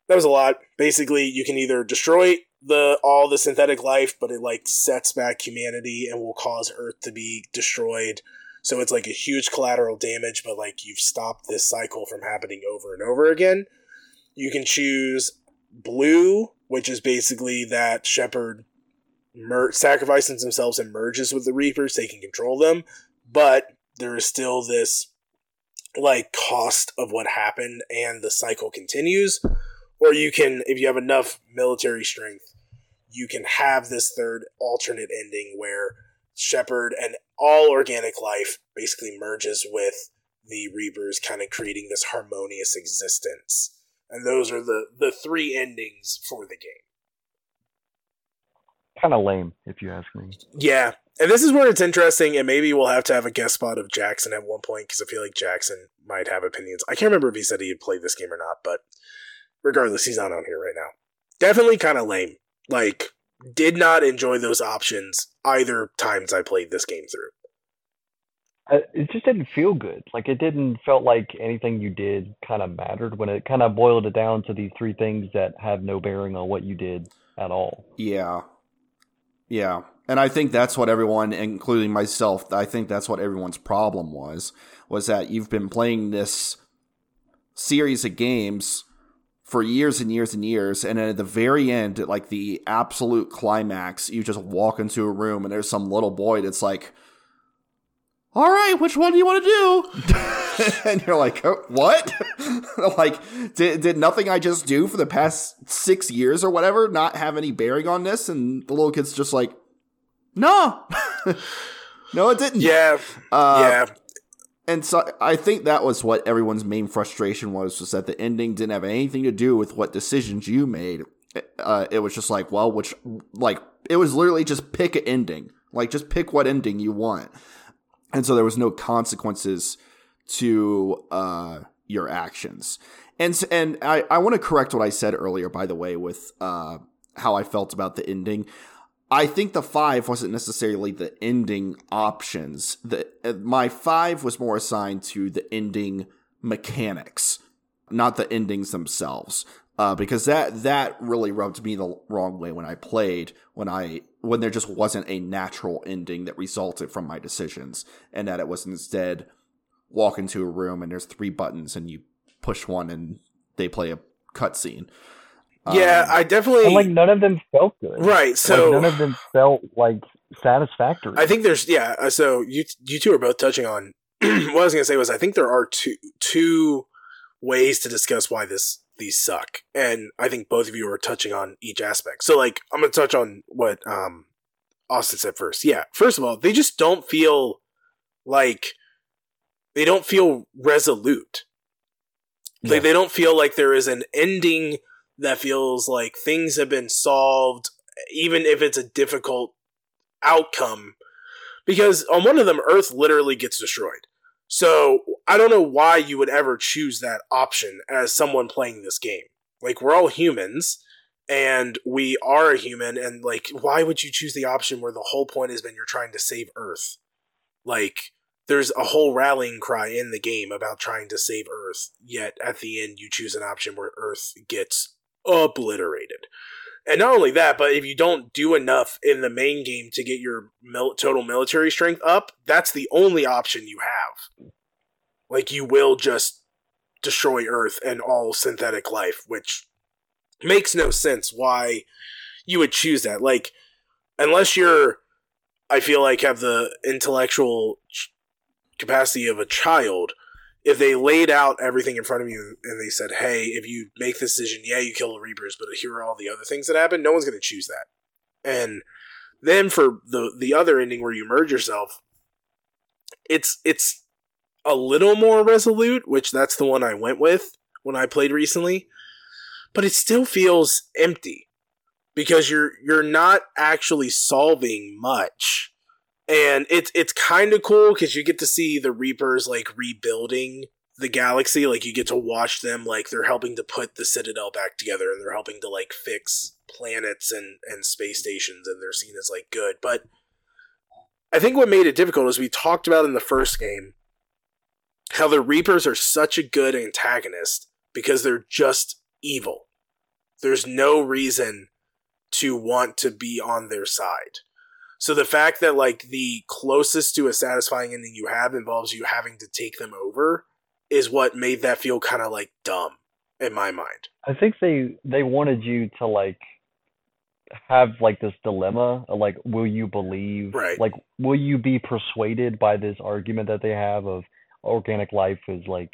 that was a lot. Basically, you can either destroy the all the synthetic life, but it like sets back humanity and will cause Earth to be destroyed. So it's like a huge collateral damage, but like you've stopped this cycle from happening over and over again. You can choose blue, which is basically that Shepard mer- sacrifices themselves and merges with the Reapers, They can control them, but there is still this like cost of what happened and the cycle continues. Or you can, if you have enough military strength, you can have this third alternate ending where Shepard and all organic life basically merges with the Reapers kind of creating this harmonious existence. And those are the, the three endings for the game. Kind of lame, if you ask me. Yeah. And this is where it's interesting, and maybe we'll have to have a guest spot of Jackson at one point because I feel like Jackson might have opinions. I can't remember if he said he had played this game or not, but regardless, he's not on here right now. Definitely kind of lame. Like, did not enjoy those options either times I played this game through. Uh, It just didn't feel good. Like it didn't felt like anything you did kind of mattered when it kind of boiled it down to these three things that have no bearing on what you did at all. Yeah. Yeah. And I think that's what everyone, including myself, I think that's what everyone's problem was, was that you've been playing this series of games for years and years and years, and then at the very end, at like the absolute climax, you just walk into a room and there's some little boy that's like, all right, which one do you want to do? and you're like, "Oh, what? like, did, did nothing I just do for the past six years or whatever not have any bearing on this? And the little kid's just like, no, no, it didn't. Yeah. Uh, yeah. And so I think that was what everyone's main frustration was, was that the ending didn't have anything to do with what decisions you made. Uh, it was just like, well, which, like, it was literally just pick an ending. Like, just pick what ending you want. And so there was no consequences to uh, your actions. And and I, I want to correct what I said earlier, by the way, with uh, how I felt about the ending. I think the five wasn't necessarily the ending options. The uh, my five was more assigned to the ending mechanics, not the endings themselves. Uh, because that that really rubbed me the wrong way when I played when I when there just wasn't a natural ending that resulted from my decisions, and that it was instead walk into a room and there's three buttons and you push one and they play a cutscene. Yeah, Um, I definitely. And like none of them felt good. right. So. like none of them felt like satisfactory. I think there's yeah. uh, So you you two are both touching on what I was gonna say was I think there are two two ways to discuss why this these suck, and I think both of you are touching on each aspect. So like I'm gonna touch on what um Austin said first. Yeah, first of all, they just don't feel like they don't feel resolute. Yeah. Like they don't feel like there is an ending that feels like things have been solved, even if it's a difficult outcome. Because on one of them, Earth literally gets destroyed. So I don't know why you would ever choose that option as someone playing this game. Like we're all humans and we are a human and like why would you choose the option where the whole point has been you're trying to save Earth? Like there's a whole rallying cry in the game about trying to save Earth, yet at the end you choose an option where Earth gets obliterated. And not only that, but if you don't do enough in the main game to get your mil- total military strength up, that's the only option you have. Like you will just destroy Earth and all synthetic life, which makes no sense why you would choose that. Like unless you're I feel like have the intellectual ch- capacity of a child, if they laid out everything in front of you and they said, "Hey, if you make this decision, yeah, you kill the Reapers, but here are all the other things that happen," no one's going to choose that. And then for the the other ending where you merge yourself, it's it's a little more resolute, which that's the one I went with when I played recently, but it still feels empty because you're you're not actually solving much. And it's it's kind of cool because you get to see the Reapers like rebuilding the galaxy. Like you get to watch them like they're helping to put the Citadel back together, and they're helping to like fix planets and and space stations, and they're seen as like good. But I think what made it difficult is we talked about in the first game how the Reapers are such a good antagonist because they're just evil. There's no reason to want to be on their side. So the fact that like the closest to a satisfying ending you have involves you having to take them over is what made that feel kind of like dumb in my mind. I think they they wanted you to like have like this dilemma like will you believe Right. like will you be persuaded by this argument that they have of organic life is like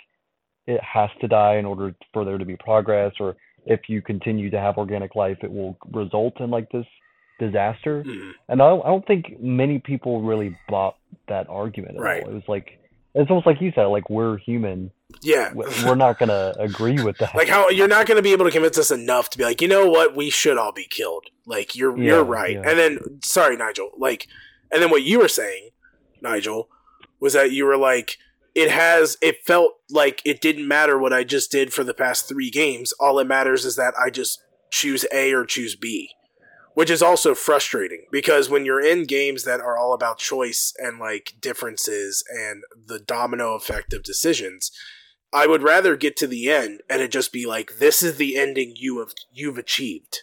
it has to die in order for there to be progress or if you continue to have organic life it will result in like this disaster Mm. and I don't, I don't think many people really bought that argument at Right. all it was like it's almost like you said like we're human Yeah. We- we're not gonna agree with that like how you're not going to be able to convince us enough to be like, you know what, we should all be killed. Like you're Yeah, you're right. yeah. And then sorry, Nigel. Like, and then what you were saying, Nigel, was that you were like, it has. It felt like it didn't matter what I just did for the past three games. All that matters is that I just choose A or choose B. Which is also frustrating because when you're in games that are all about choice and like differences and the domino effect of decisions, I would rather get to the end and it just be like this is the ending you have you've achieved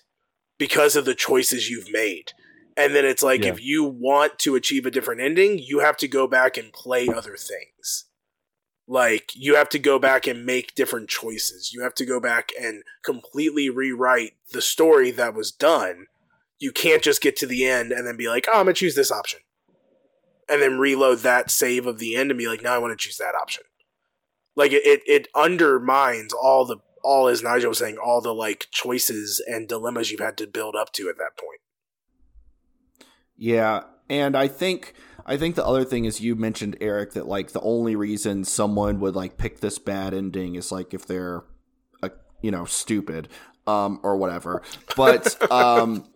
because of the choices you've made. And then it's like Yeah. if you want to achieve a different ending, you have to go back and play other things. Like you have to go back and make different choices. You have to go back and completely rewrite the story that was done. You can't just get to the end and then be like, "Oh, I'm going to choose this option." And then reload that save of the end and be like, "Now I want to choose that option." like it, it it undermines all the all as Nigel was saying all the like choices and dilemmas you've had to build up to at that point. Yeah, and I think I think the other thing is you mentioned Eric that like the only reason someone would like pick this bad ending is like if they're a you know stupid um or whatever. But um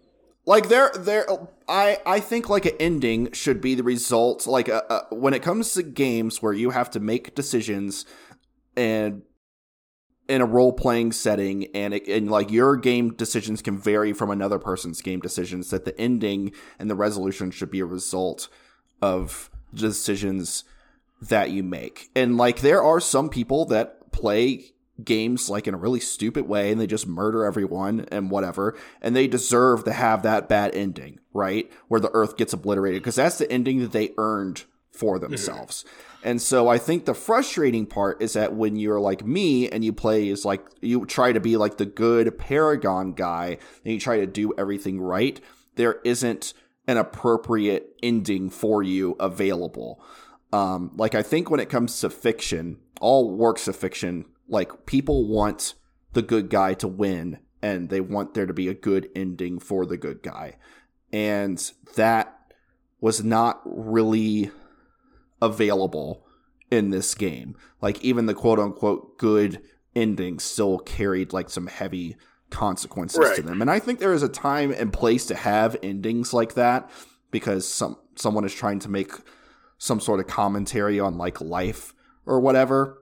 like there there I I think like an ending should be the result like uh, uh, when it comes to games where you have to make decisions and in a role playing setting and it, and like your game decisions can vary from another person's game decisions that the ending and the resolution should be a result of decisions that you make. And like there are some people that play games like in a really stupid way and they just murder everyone and whatever and they deserve to have that bad ending, right? Where the earth gets obliterated because that's the ending that they earned for themselves. And so I think the frustrating part is that when you're like me and you play is like you try to be like the good paragon guy and you try to do everything right, there isn't an appropriate ending for you available. Um, like I think when it comes to fiction, all works of fiction, like people want the good guy to win and they want there to be a good ending for the good guy. And that was not really available in this game. Like even the quote unquote good ending still carried like some heavy consequences Right. to them. And I think there is a time and place to have endings like that because some someone is trying to make some sort of commentary on like life or whatever.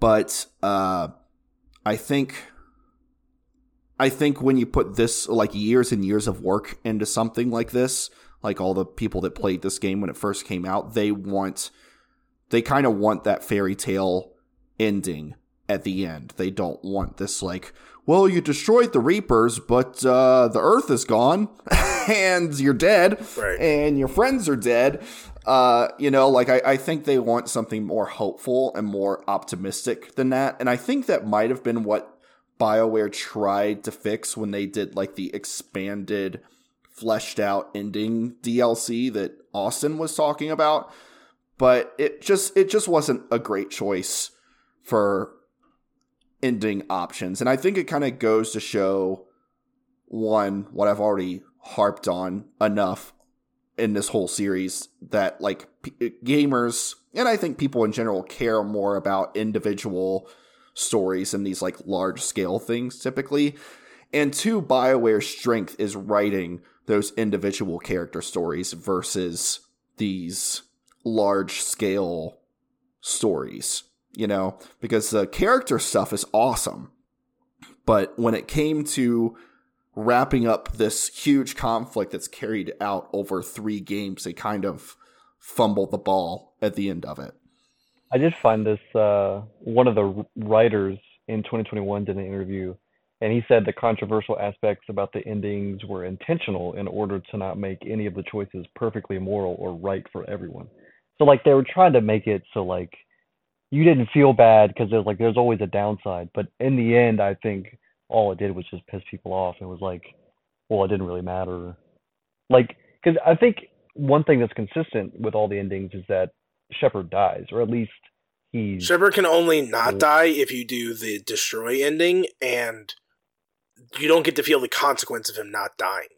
But uh I think I think when you put this like years and years of work into something like this, like all the people that played this game when it first came out, they want they kind of want that fairy tale ending at the end. They don't want this like, well, you destroyed the Reapers, but uh, the Earth is gone, and you're dead, Right. and your friends are dead. Uh, you know, like I, I think they want something more hopeful and more optimistic than that. And I think that might have been what BioWare tried to fix when they did like the expanded, fleshed out ending DLC that Austin was talking about. But it just it just wasn't a great choice for ending options. And I think it kind of goes to show one, what I've already harped on enough in this whole series that like p- uh, gamers and I think people in general care more about individual stories and these like large scale things typically. And two, BioWare's strength is writing those individual character stories versus these large scale stories, you know, because the character stuff is awesome. But when it came to wrapping up this huge conflict that's carried out over three games, they kind of fumbled the ball at the end of it. I did find this uh, one of the writers in 2021 did an interview, and he said the controversial aspects about the endings were intentional in order to not make any of the choices perfectly moral or right for everyone. So like they were trying to make it so like you didn't feel bad because there's like there's always a downside, but in the end, I think all it did was just piss people off. It was like, well, it didn't really matter. Like, because I think one thing that's consistent with all the endings is that Shepard dies, or at least he's Shepard can only not die if you do the destroy ending, and you don't get to feel the consequence of him not dying.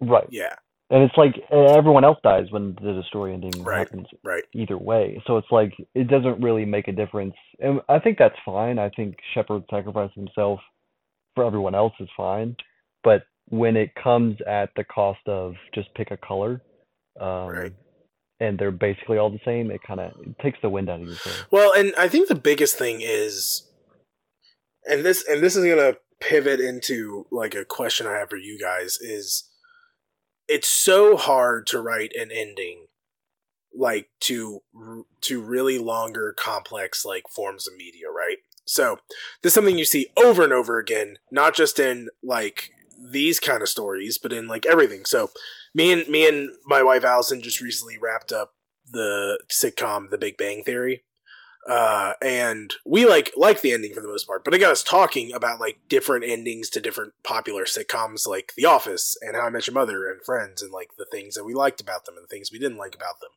right. Yeah, And it's like everyone else dies when the destroy ending Right. happens right. either way. So it's like it doesn't really make a difference. And I think that's fine. I think Shepard sacrificing himself for everyone else is fine. But when it comes at the cost of just pick a color, um, Right. and they're basically all the same, it kind of takes the wind out of your sail. Well, and I think the biggest thing is, and this and this is gonna pivot into like a question I have for you guys is, it's so hard to write an ending, like to to really longer, complex like forms of media, right? So this is something you see over and over again, not just in like these kind of stories, but in like everything. So me and me and my wife Allison just recently wrapped up the sitcom The Big Bang Theory. Uh, and we like like the ending for the most part, but it got us talking about like different endings to different popular sitcoms like The Office and How I Met Your Mother and Friends and like the things that we liked about them and the things we didn't like about them.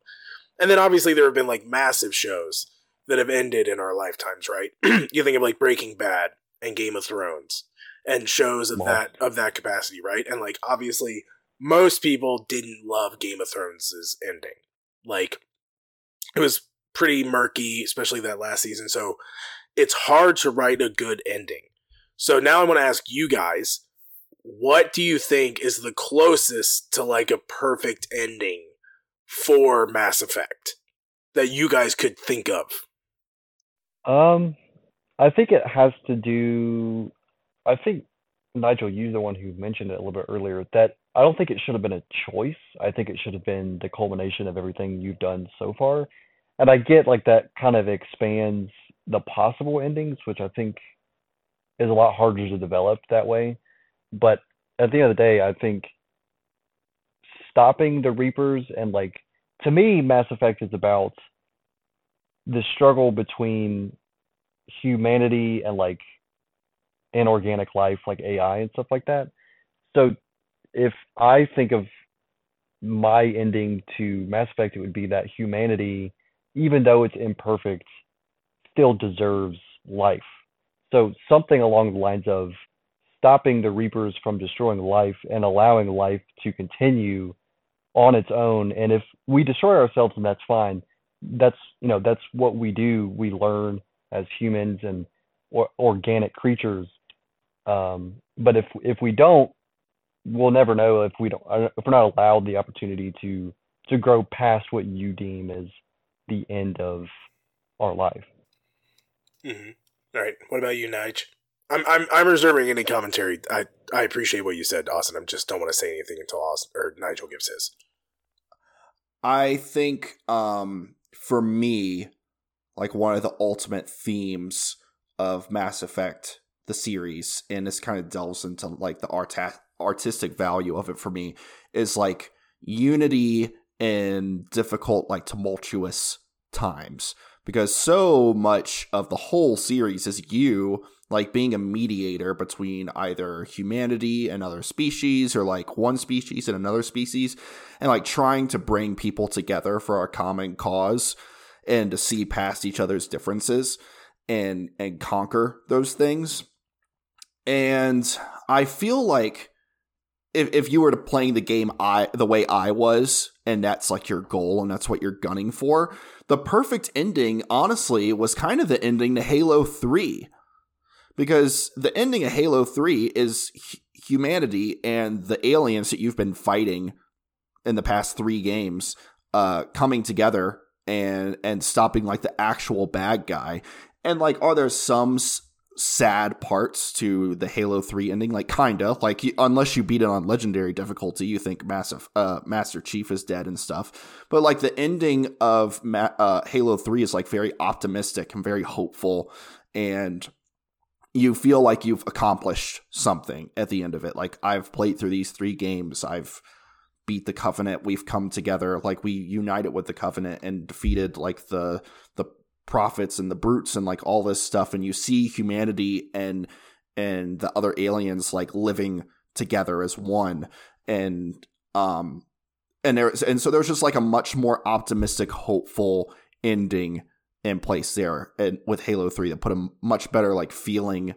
And then obviously there have been like massive shows that have ended in our lifetimes, right? you think of like Breaking Bad and Game of Thrones and shows of that of that capacity, right? And like obviously most people didn't love Game of Thrones' ending. Like it was pretty murky, especially that last season. So it's hard to write a good ending. So now I want to ask you guys, what do you think is the closest to like a perfect ending for Mass Effect that you guys could think of? Um, I think it has to do. I think Nigel, you're the one who mentioned it a little bit earlier. That I don't think it should have been a choice. I think it should have been the culmination of everything you've done so far. And I get like that kind of expands the possible endings, which I think is a lot harder to develop that way. But at the end of the day, I think stopping the Reapers and like to me, Mass Effect is about the struggle between humanity and like inorganic life, like AI and stuff like that. So if I think of my ending to Mass Effect, it would be that humanity, even though it's imperfect, still deserves life. So something along the lines of stopping the Reapers from destroying life and allowing life to continue on its own. And if we destroy ourselves, then that's fine. That's you know that's what we do. We learn as humans and or, organic creatures. Um, but if if we don't, we'll never know if we don't if we're not allowed the opportunity to to grow past what you deem as the end of our life. Mm-hmm. All right. What about you, Nige? I'm I'm I'm reserving any commentary. I I appreciate what you said, Austin. I just don't want to say anything until Austin or Nigel gives his. I think um for me, like one of the ultimate themes of Mass Effect, the series, and this kind of delves into like the art artistic value of it for me, is like unity in difficult, like tumultuous times. Because so much of the whole series is you like being a mediator between either humanity and other species or like one species and another species and like trying to bring people together for a common cause and to see past each other's differences and and conquer those things and i feel like if, if you were to playing the game i the way i was and that's like your goal and that's what you're gunning for the perfect ending honestly was kind of the ending to halo 3 because the ending of Halo 3 is humanity and the aliens that you've been fighting in the past 3 games uh coming together and and stopping like the actual bad guy. And like are there some sad parts to the Halo 3 ending like kinda like unless you beat it on legendary difficulty you think massive uh Master Chief is dead and stuff. But like the ending of Ma- uh Halo 3 is like very optimistic and very hopeful and you feel like you've accomplished something at the end of it. Like I've played through these three games, I've beat the Covenant, we've come together, like we united with the Covenant and defeated like the the prophets and the brutes and like all this stuff, and you see humanity and and the other aliens like living together as one, and um and there and so there's just like a much more optimistic, hopeful ending in place there and with Halo 3 that put a much better like feeling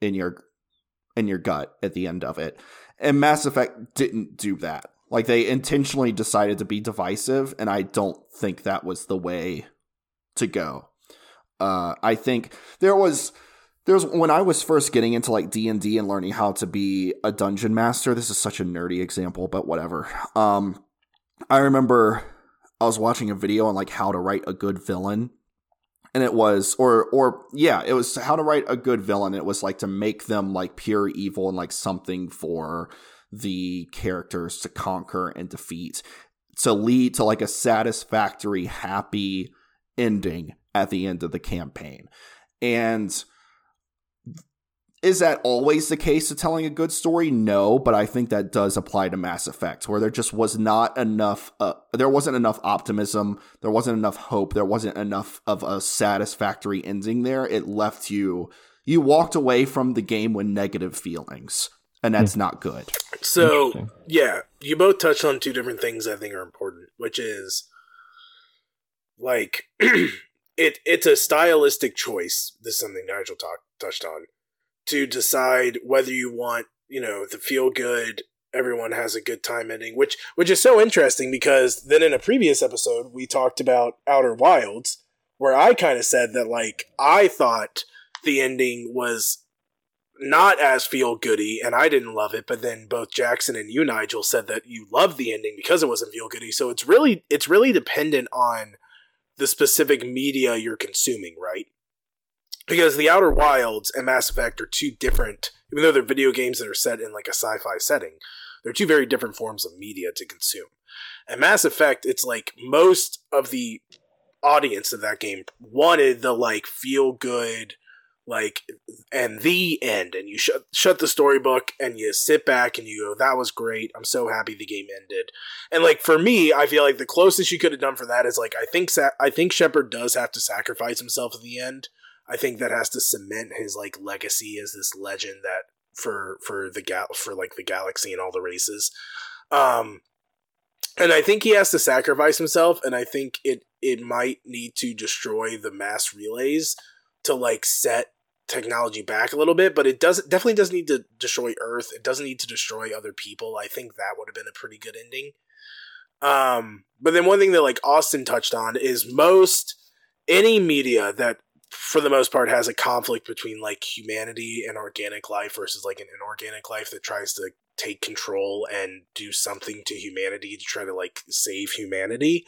in your in your gut at the end of it. And Mass Effect didn't do that. Like they intentionally decided to be divisive and I don't think that was the way to go. Uh I think there was there's when I was first getting into like D&D and learning how to be a dungeon master. This is such a nerdy example, but whatever. Um I remember I was watching a video on like how to write a good villain and it was or or yeah it was how to write a good villain it was like to make them like pure evil and like something for the characters to conquer and defeat to lead to like a satisfactory happy ending at the end of the campaign and is that always the case of telling a good story? No, but I think that does apply to Mass Effect, where there just was not enough, uh, there wasn't enough optimism, there wasn't enough hope, there wasn't enough of a satisfactory ending there. It left you, you walked away from the game with negative feelings, and that's not good. So, yeah, you both touched on two different things I think are important, which is like, it it's a stylistic choice. This is something Nigel talk, touched on to decide whether you want, you know, the feel good everyone has a good time ending, which which is so interesting because then in a previous episode we talked about Outer Wilds, where I kind of said that like I thought the ending was not as feel goody and I didn't love it, but then both Jackson and you, Nigel, said that you loved the ending because it wasn't feel goody. So it's really it's really dependent on the specific media you're consuming, right? because the Outer Wilds and Mass Effect are two different, even though they're video games that are set in like a sci-fi setting, they're two very different forms of media to consume. And Mass Effect, it's like most of the audience of that game wanted the like feel good, like and the end, and you shut shut the storybook and you sit back and you go, "That was great. I'm so happy the game ended." And like for me, I feel like the closest you could have done for that is like I think Sa- I think Shepard does have to sacrifice himself at the end I think that has to cement his like legacy as this legend that for for the gal for like the galaxy and all the races. Um and I think he has to sacrifice himself, and I think it it might need to destroy the mass relays to like set technology back a little bit, but it does definitely doesn't need to destroy Earth. It doesn't need to destroy other people. I think that would have been a pretty good ending. Um, but then one thing that like Austin touched on is most any media that for the most part has a conflict between like humanity and organic life versus like an inorganic life that tries to take control and do something to humanity to try to like save humanity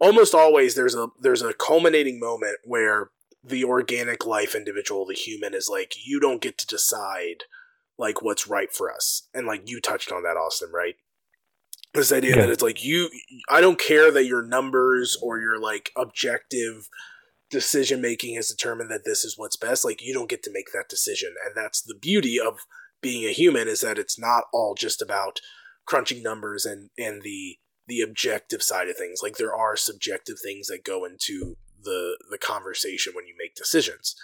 almost always there's a there's a culminating moment where the organic life individual the human is like you don't get to decide like what's right for us. And like you touched on that austin right? This idea Yeah. that it's like you i don't care that your numbers or your like objective decision making has determined that this is what's best. Like you don't get to make that decision. And that's the beauty of being a human is that it's not all just about crunching numbers and and the the objective side of things. Like there are subjective things that go into the the conversation when you make decisions.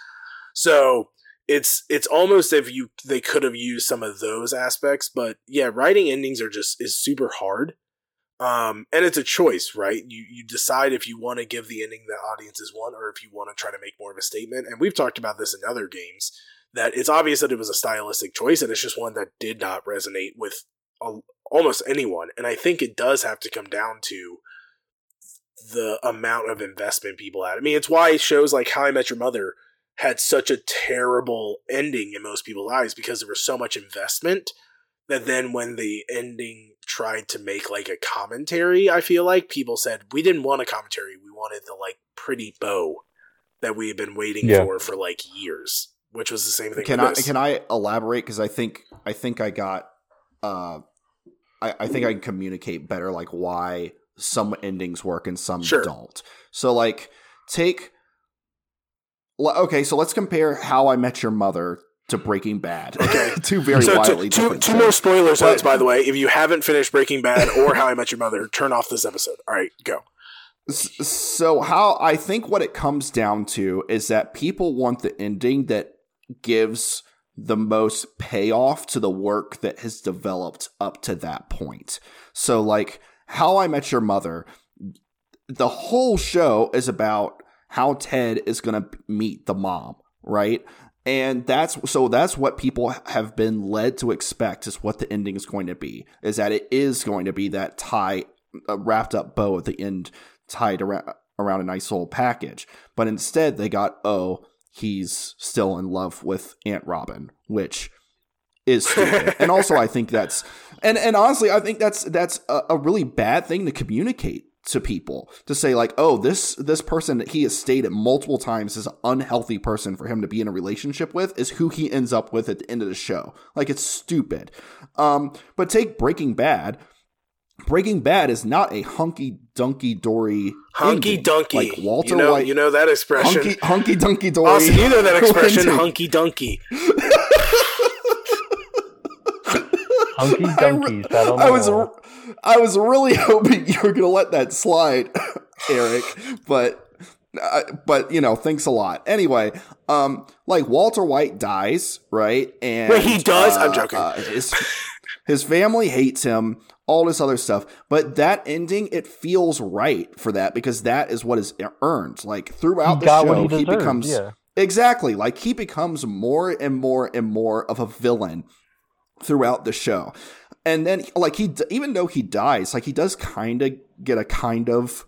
So it's it's almost if you they could have used some of those aspects but yeah writing endings are just is super hard. Um and it's a choice right? You you decide if you want to give the ending the audiences want or if you want to try to make more of a statement. And we've talked about this in other games that it's obvious that it was a stylistic choice and it's just one that did not resonate with a, almost anyone. And i think it does have to come down to the amount of investment people had i mean it's why shows like how i met your mother had such a terrible ending in most people's eyes because there was so much investment that then when the ending tried to make like a commentary i feel like people said we didn't want a commentary we wanted the like pretty bow that we had been waiting Yeah. for for like years which was the same thing Can I this. can I elaborate? Because I think I think I got uh, I, I think I can communicate better like why some endings work and some Sure. don't. So like take okay, so let's compare How I Met Your Mother to Breaking Bad. Okay. two very so wildly two, two, different two more spoilers, But- by the way if you haven't finished breaking bad or how i met your mother turn off this episode all right go So how I think what it comes down to is that people want the ending that gives the most payoff to the work that has developed up to that point. So like How I Met Your Mother, the whole show is about how Ted is going to meet the mom, right? And that's so that's what people have been led to expect is what the ending is going to be. Is that it is going to be that tie a wrapped up bow at the end tied around around a nice little package. But instead they got oh, he's still in love with Aunt Robin, which is stupid. and also I think that's and and honestly I think that's that's a, a really bad thing to communicate to people to say like oh this this person that he has stated multiple times is an unhealthy person for him to be in a relationship with is who he ends up with at the end of the show. Like it's stupid. Um but take breaking bad. Breaking bad is not a hunky dunky dory hunky dunky. Like walter you know, white you know that expression. Hunky hunky dunky dory you know that expression hunky dunky Hunky I re- dunkies. sat on I was wall. I was really hoping you were going to let that slide, Eric, but uh, but you know, thanks a lot. Anyway, um like Walter White dies, right? And Wait, he does? I'm uh, joking. uh, his his family hates him, all this other stuff. But that ending, it feels right for that because that is what is earned. Like throughout He the show, what he becomes yeah. Exactly. Like he becomes more and more and more of a villain throughout the show. And then like he even though he dies, like he does kind of get a kind of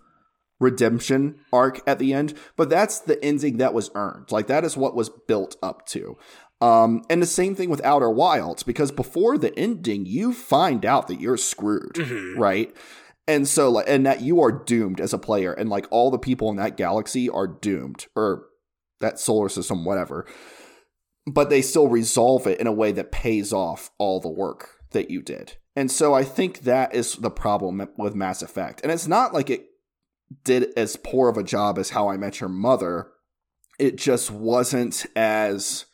redemption arc at the end, but that's the ending that was earned. Like that is what was built up to. Um, and the same thing with Outer Wilds, because before the ending, you find out that you're screwed, Mhm. right? And so, like, and that you are doomed as a player, and like all the people in that galaxy are doomed, or that solar system, whatever. But they still resolve it in a way that pays off all the work that you did. And so I think that is the problem with Mass Effect. And it's not like it did as poor of a job as How I Met Your Mother. It just wasn't as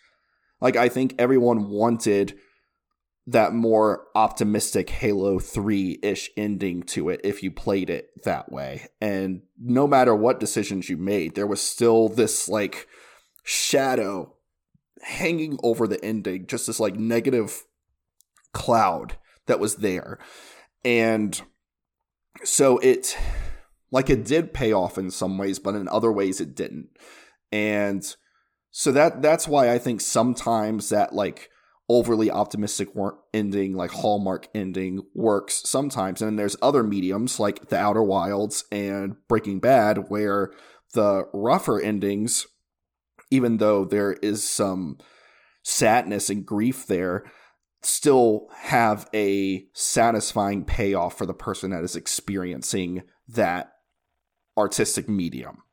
like I think everyone wanted that more optimistic Halo 3-ish ending to it if you played it that way. And no matter what decisions you made, there was still this like shadow hanging over the ending, just this like negative cloud that was there. And so it like it did pay off in some ways, but in other ways it didn't. And so that that's why I think sometimes that like overly optimistic ending, like Hallmark ending, works sometimes. And then there's other mediums like The Outer Wilds and Breaking Bad where the rougher endings, even though there is some sadness and grief there, still have a satisfying payoff for the person that is experiencing that artistic medium.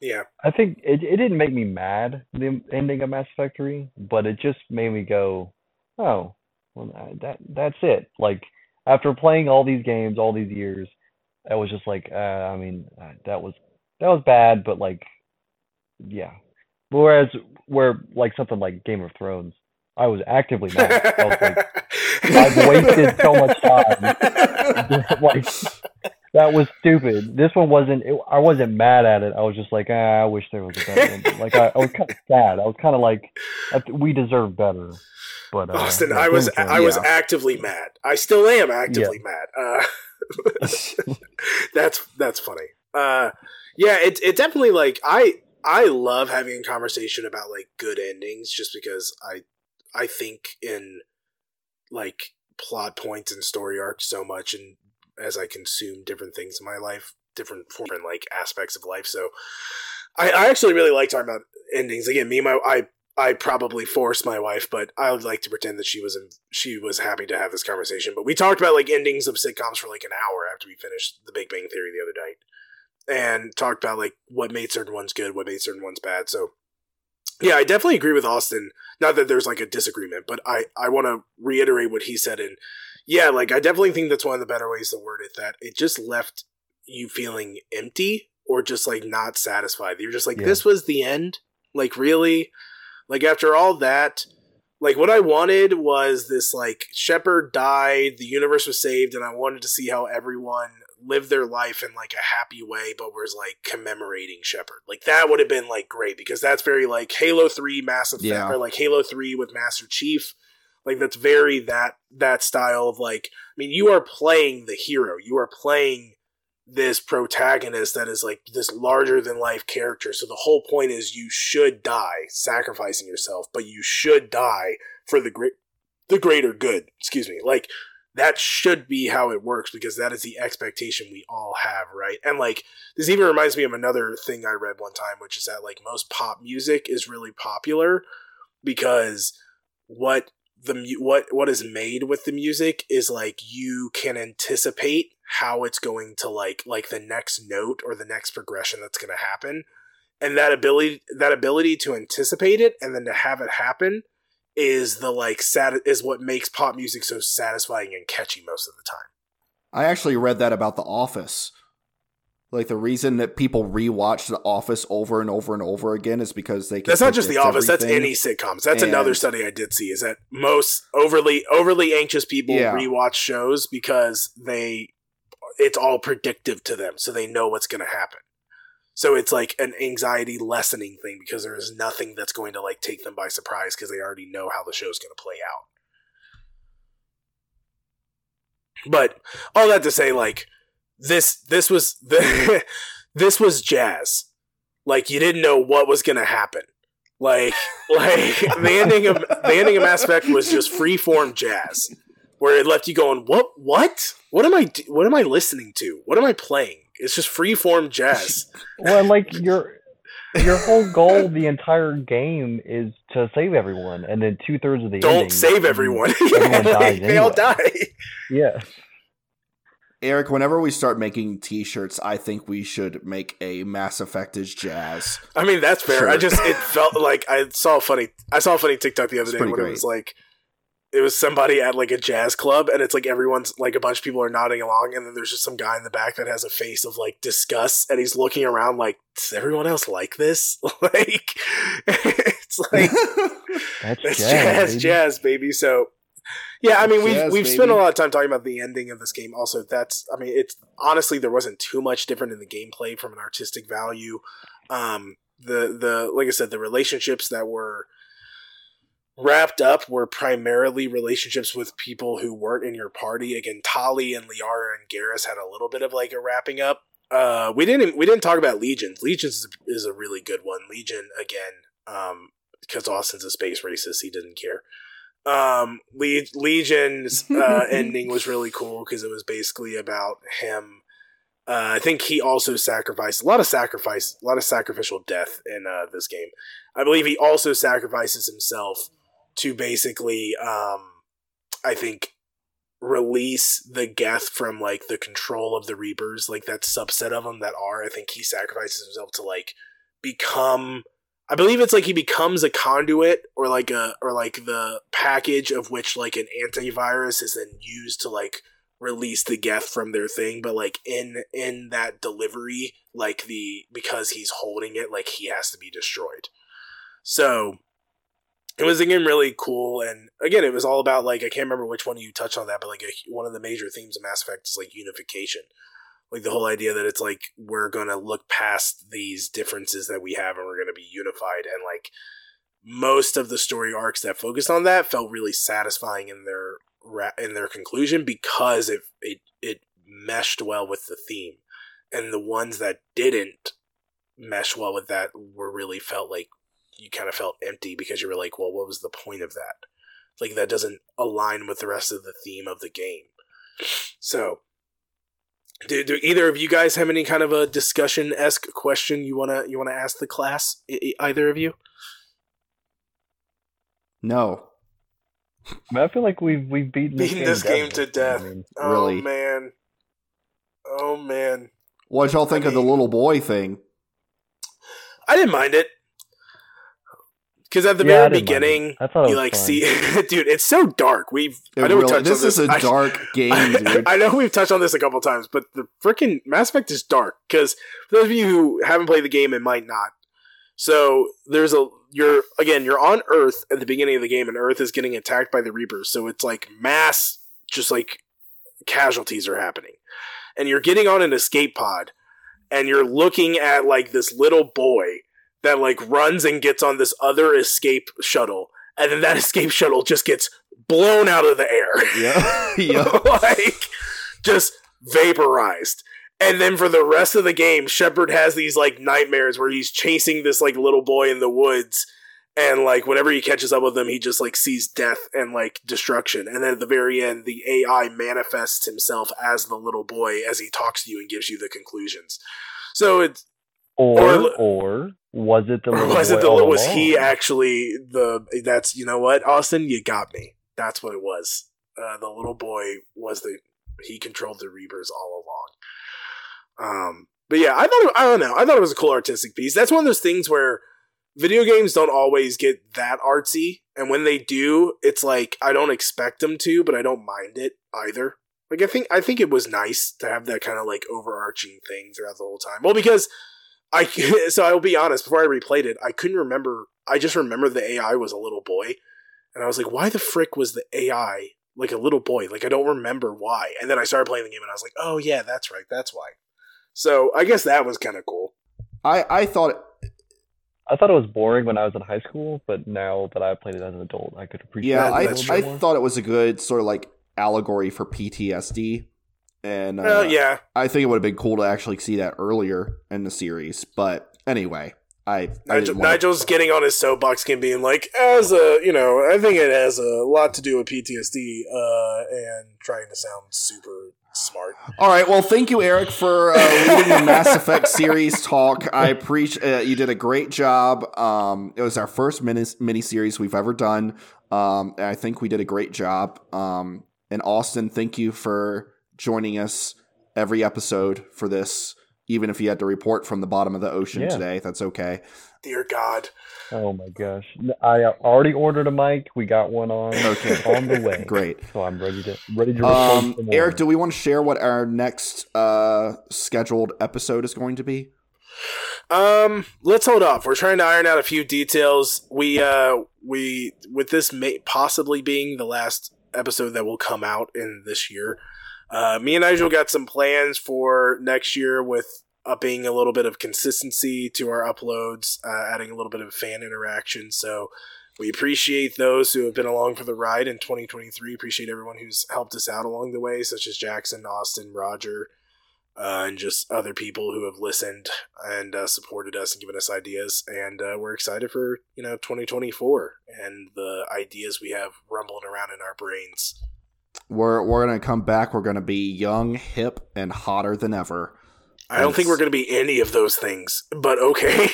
Yeah. I think it it didn't make me mad the ending of Mass Effect 3, but it just made me go, "Oh, well that that's it." Like after playing all these games all these years, I was just like, uh, I mean, uh, that was that was bad, but like yeah. Whereas where like something like Game of Thrones, I was actively mad. I was like, I've wasted so much time. like that was stupid. This one wasn't. It, I wasn't mad at it. I was just like, ah, I wish there was a better ending. Like I, I was kind of sad. I was kind of like, we deserve better. But uh, Austin, I was I was actively mad. I still am actively yeah. mad. Uh, that's that's funny. Uh, yeah, it it definitely like I I love having a conversation about like good endings just because I I think in like plot points and story arcs so much and as I consume different things in my life, different different like aspects of life. So I, I actually really like talking about endings. Again, me and my I I probably forced my wife, but I would like to pretend that she was in, she was happy to have this conversation. But we talked about like endings of sitcoms for like an hour after we finished The Big Bang Theory the other night, and talked about like what made certain ones good, what made certain ones bad. So yeah, I definitely agree with Austin. Not that there's like a disagreement, but I I want to reiterate what he said and yeah, like I definitely think that's one of the better ways to word it. That it just left you feeling empty or just like not satisfied. You're just like, yeah. this was the end. Like really, like after all that, like what I wanted was this like Shepard died, the universe was saved, and I wanted to see how everyone lived their life in like a happy way, but was like commemorating Shepard. Like that would have been like great because that's very like Halo Three Mass Effect yeah. or like Halo Three with Master Chief like that's very that that style of like I mean you are playing the hero. You are playing this protagonist that is like this larger than life character. So the whole point is you should die sacrificing yourself, but you should die for the great the greater good. Excuse me. Like that should be how it works because that is the expectation we all have, right? And like this even reminds me of another thing I read one time, which is that like most pop music is really popular because what the what what is made with the music is like you can anticipate how it's going to like like the next note or the next progression that's going to happen and that ability that ability to anticipate it and then to have it happen is the like sat is what makes pop music so satisfying and catchy most of the time i actually read that about the office like the reason that people rewatch The Office over and over and over again is because they. can. That's not just The Office. That's any sitcoms. That's and another study I did see. Is that most overly overly anxious people yeah. rewatch shows because they, it's all predictive to them, so they know what's going to happen. So it's like an anxiety lessening thing because there is nothing that's going to like take them by surprise because they already know how the show's going to play out. But all that to say, like this this was the this was jazz. Like you didn't know what was gonna happen. Like like the ending of the ending of Mass Effect was just free form jazz, where it left you going, what what what am I what am I listening to? What am I playing? It's just free form jazz. well, like your your whole goal the entire game is to save everyone, and then two thirds of the don't ending, save everyone. everyone they anyway. all die. Yeah. Eric, whenever we start making T-shirts, I think we should make a Mass Effect is jazz. I mean, that's fair. Shirt. I just it felt like I saw a funny. I saw a funny TikTok the other it's day when great. it was like it was somebody at like a jazz club, and it's like everyone's like a bunch of people are nodding along, and then there's just some guy in the back that has a face of like disgust, and he's looking around like, does everyone else like this? like, it's like that's, that's jazz, jazz, baby. jazz, baby. So yeah, I mean, we've we've baby. spent a lot of time talking about the ending of this game. Also, that's I mean, it's honestly there wasn't too much different in the gameplay from an artistic value. Um, the the like I said, the relationships that were wrapped up were primarily relationships with people who weren't in your party. Again, Tali and Liara and Garrus had a little bit of like a wrapping up. Uh, we didn't we didn't talk about Legions. Legions is a really good one. Legion again, um, because Austin's a space racist, he didn't care. Um, Le- Legion's uh, ending was really cool because it was basically about him. Uh, I think he also sacrificed a lot of sacrifice, a lot of sacrificial death in uh, this game. I believe he also sacrifices himself to basically, um, I think, release the Geth from like the control of the Reapers, like that subset of them that are. I think he sacrifices himself to like become. I believe it's like he becomes a conduit or like a or like the package of which like an antivirus is then used to like release the Geth from their thing, but like in in that delivery, like the because he's holding it, like he has to be destroyed. So it was again really cool, and again, it was all about like I can't remember which one of you touched on that, but like a, one of the major themes of Mass Effect is like unification, like the whole idea that it's like we're gonna look past these differences that we have and we're gonna be unified, and like most of the story arcs that focused on that felt really satisfying in their in their conclusion because it it it meshed well with the theme, and the ones that didn't mesh well with that were really felt like you kind of felt empty because you were like, well, what was the point of that? Like that doesn't align with the rest of the theme of the game. So, do, do either of you guys have any kind of a discussion esque question you wanna you wanna ask the class? I, either of you? No. I, mean, I feel like we've we've beaten this, beaten game, this game to death. I mean, oh Really? man. Oh man. What y'all think of the little boy thing? I didn't mind it. Because at the Yeah, very didn't mind it. beginning, I thought it you like fun. see, dude, it's so dark. We've It I know we really- touched this on is this. a I- dark game, I, dude. I know we've touched on this a couple times, but the freaking Mass Effect is dark because for those of you who haven't played the game and might not. So there's a you're again you're on Earth at the beginning of the game, and Earth is getting attacked by the Reapers. So it's like mass, just like casualties are happening, and you're getting on an escape pod, and you're looking at like this little boy that like runs and gets on this other escape shuttle, and then that escape shuttle just gets blown out of the air. yeah. yeah. like just vaporized. And then for the rest of the game, Shepard has these like nightmares where he's chasing this like little boy in the woods, and like whenever he catches up with him, he just like sees death and like destruction. And then at the very end, the AI manifests himself as the little boy as he talks to you and gives you the conclusions. So it's or Or- or was it the little was boy it the was he actually the that's you know what Austin you got me. That's what it was. Uh, the little boy was the he controlled the Reapers all along. Um but yeah I thought it, I don't know I thought it was a cool artistic piece. That's one of those things where video games don't always get that artsy and when they do it's like I don't expect them to but I don't mind it either. Like I think I think it was nice to have that kind of like overarching thing throughout the whole time. Well because I so I will be honest. Before I replayed it, I couldn't remember. I just remember the AI was a little boy, and I was like, "Why the frick was the AI like a little boy?" Like I don't remember why. And then I started playing the game, and I was like, "Oh yeah, that's right. That's why." So I guess that was kind of cool. I, I thought I thought it was boring when I was in high school, but now that I played it as an adult, I could appreciate yeah, it. I, a that's I more. thought it was a good sort of like allegory for PTSD. And uh, Well, yeah, I think it would have been cool to actually see that earlier in the series. But anyway, I, I Nigel, Nigel's getting on his soapbox and being like, "As a you know, I think it has a lot to do with PTSD," uh, and trying to sound super smart. All right. Well, thank you, Eric, for uh, leading the Mass Effect series talk. I appreciate uh, you did a great job. Um, it was our first mini mini series we've ever done. Um, I think we did a great job. Um, and Austin, thank you for joining us every episode for this. Even if you had to report from the bottom of the ocean Yeah. today, that's okay. Dear God, Oh my gosh! I already ordered a mic. We got one on. Okay. On the way. Great. So I'm ready to ready to record Um. Eric, do we want to share what our next uh, scheduled episode is going to be? Um, let's hold off. We're trying to iron out a few details. We uh we with this may possibly being the last episode that will come out in this year. Uh, me and Nigel got some plans for next year with upping a little bit of consistency to our uploads, uh, adding a little bit of fan interaction. So We appreciate those who have been along for the ride in 2023. Appreciate everyone who's helped us out along the way, such as Jackson, Austin, Roger, uh, and just other people who have listened and uh, supported us and given us ideas. And uh, we're excited for you know 2024 and the ideas we have rumbling around in our brains. We're we're gonna come back. We're gonna be young, hip, and hotter than ever. I don't think we're going to be any of those things, but okay.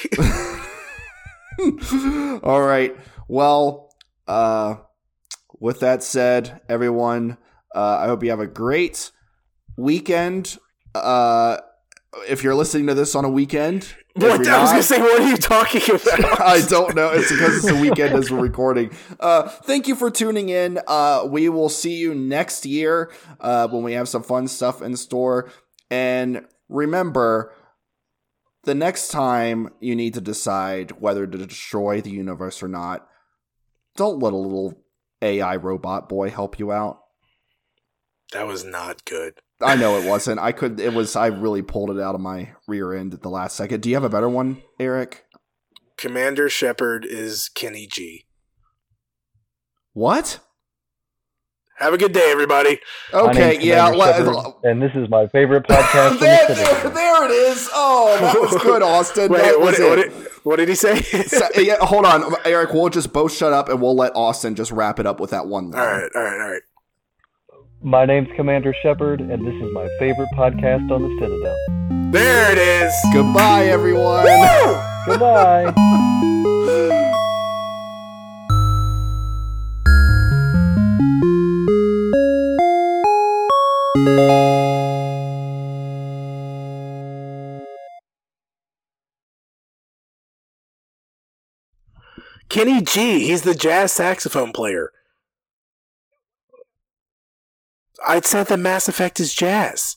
All right. Well, uh, with that said, everyone, uh, I hope you have a great weekend. Uh, if you're listening to this on a weekend, what, I was going to say, what are you talking about? I don't know. It's because it's a weekend as we're recording. Uh, thank you for tuning in. Uh, we will see you next year uh, when we have some fun stuff in store. And remember, the next time you need to decide whether to destroy the universe or not, don't let a little AI robot boy help you out. That was not good. I know it wasn't. I could. It was. I really pulled it out of my rear end at the last second. Do you have a better one, Eric? Commander Shepard is Kenny G. What? Have a good day, everybody. Okay, yeah. Shepard, uh, and this is my favorite podcast. there, there, there, it is. Oh, that was good, Austin. Wait, what, what, did, what, did, he say? so, yeah, hold on, Eric. We'll just both shut up and we'll let Austin just wrap it up with that one line. All right, all right, all right. My name's Commander Shepard, and this is my favorite podcast on the Citadel. There it is. Goodbye, everyone. Goodbye. Kenny G, he's the jazz saxophone player. I'd said that Mass Effect is jazz.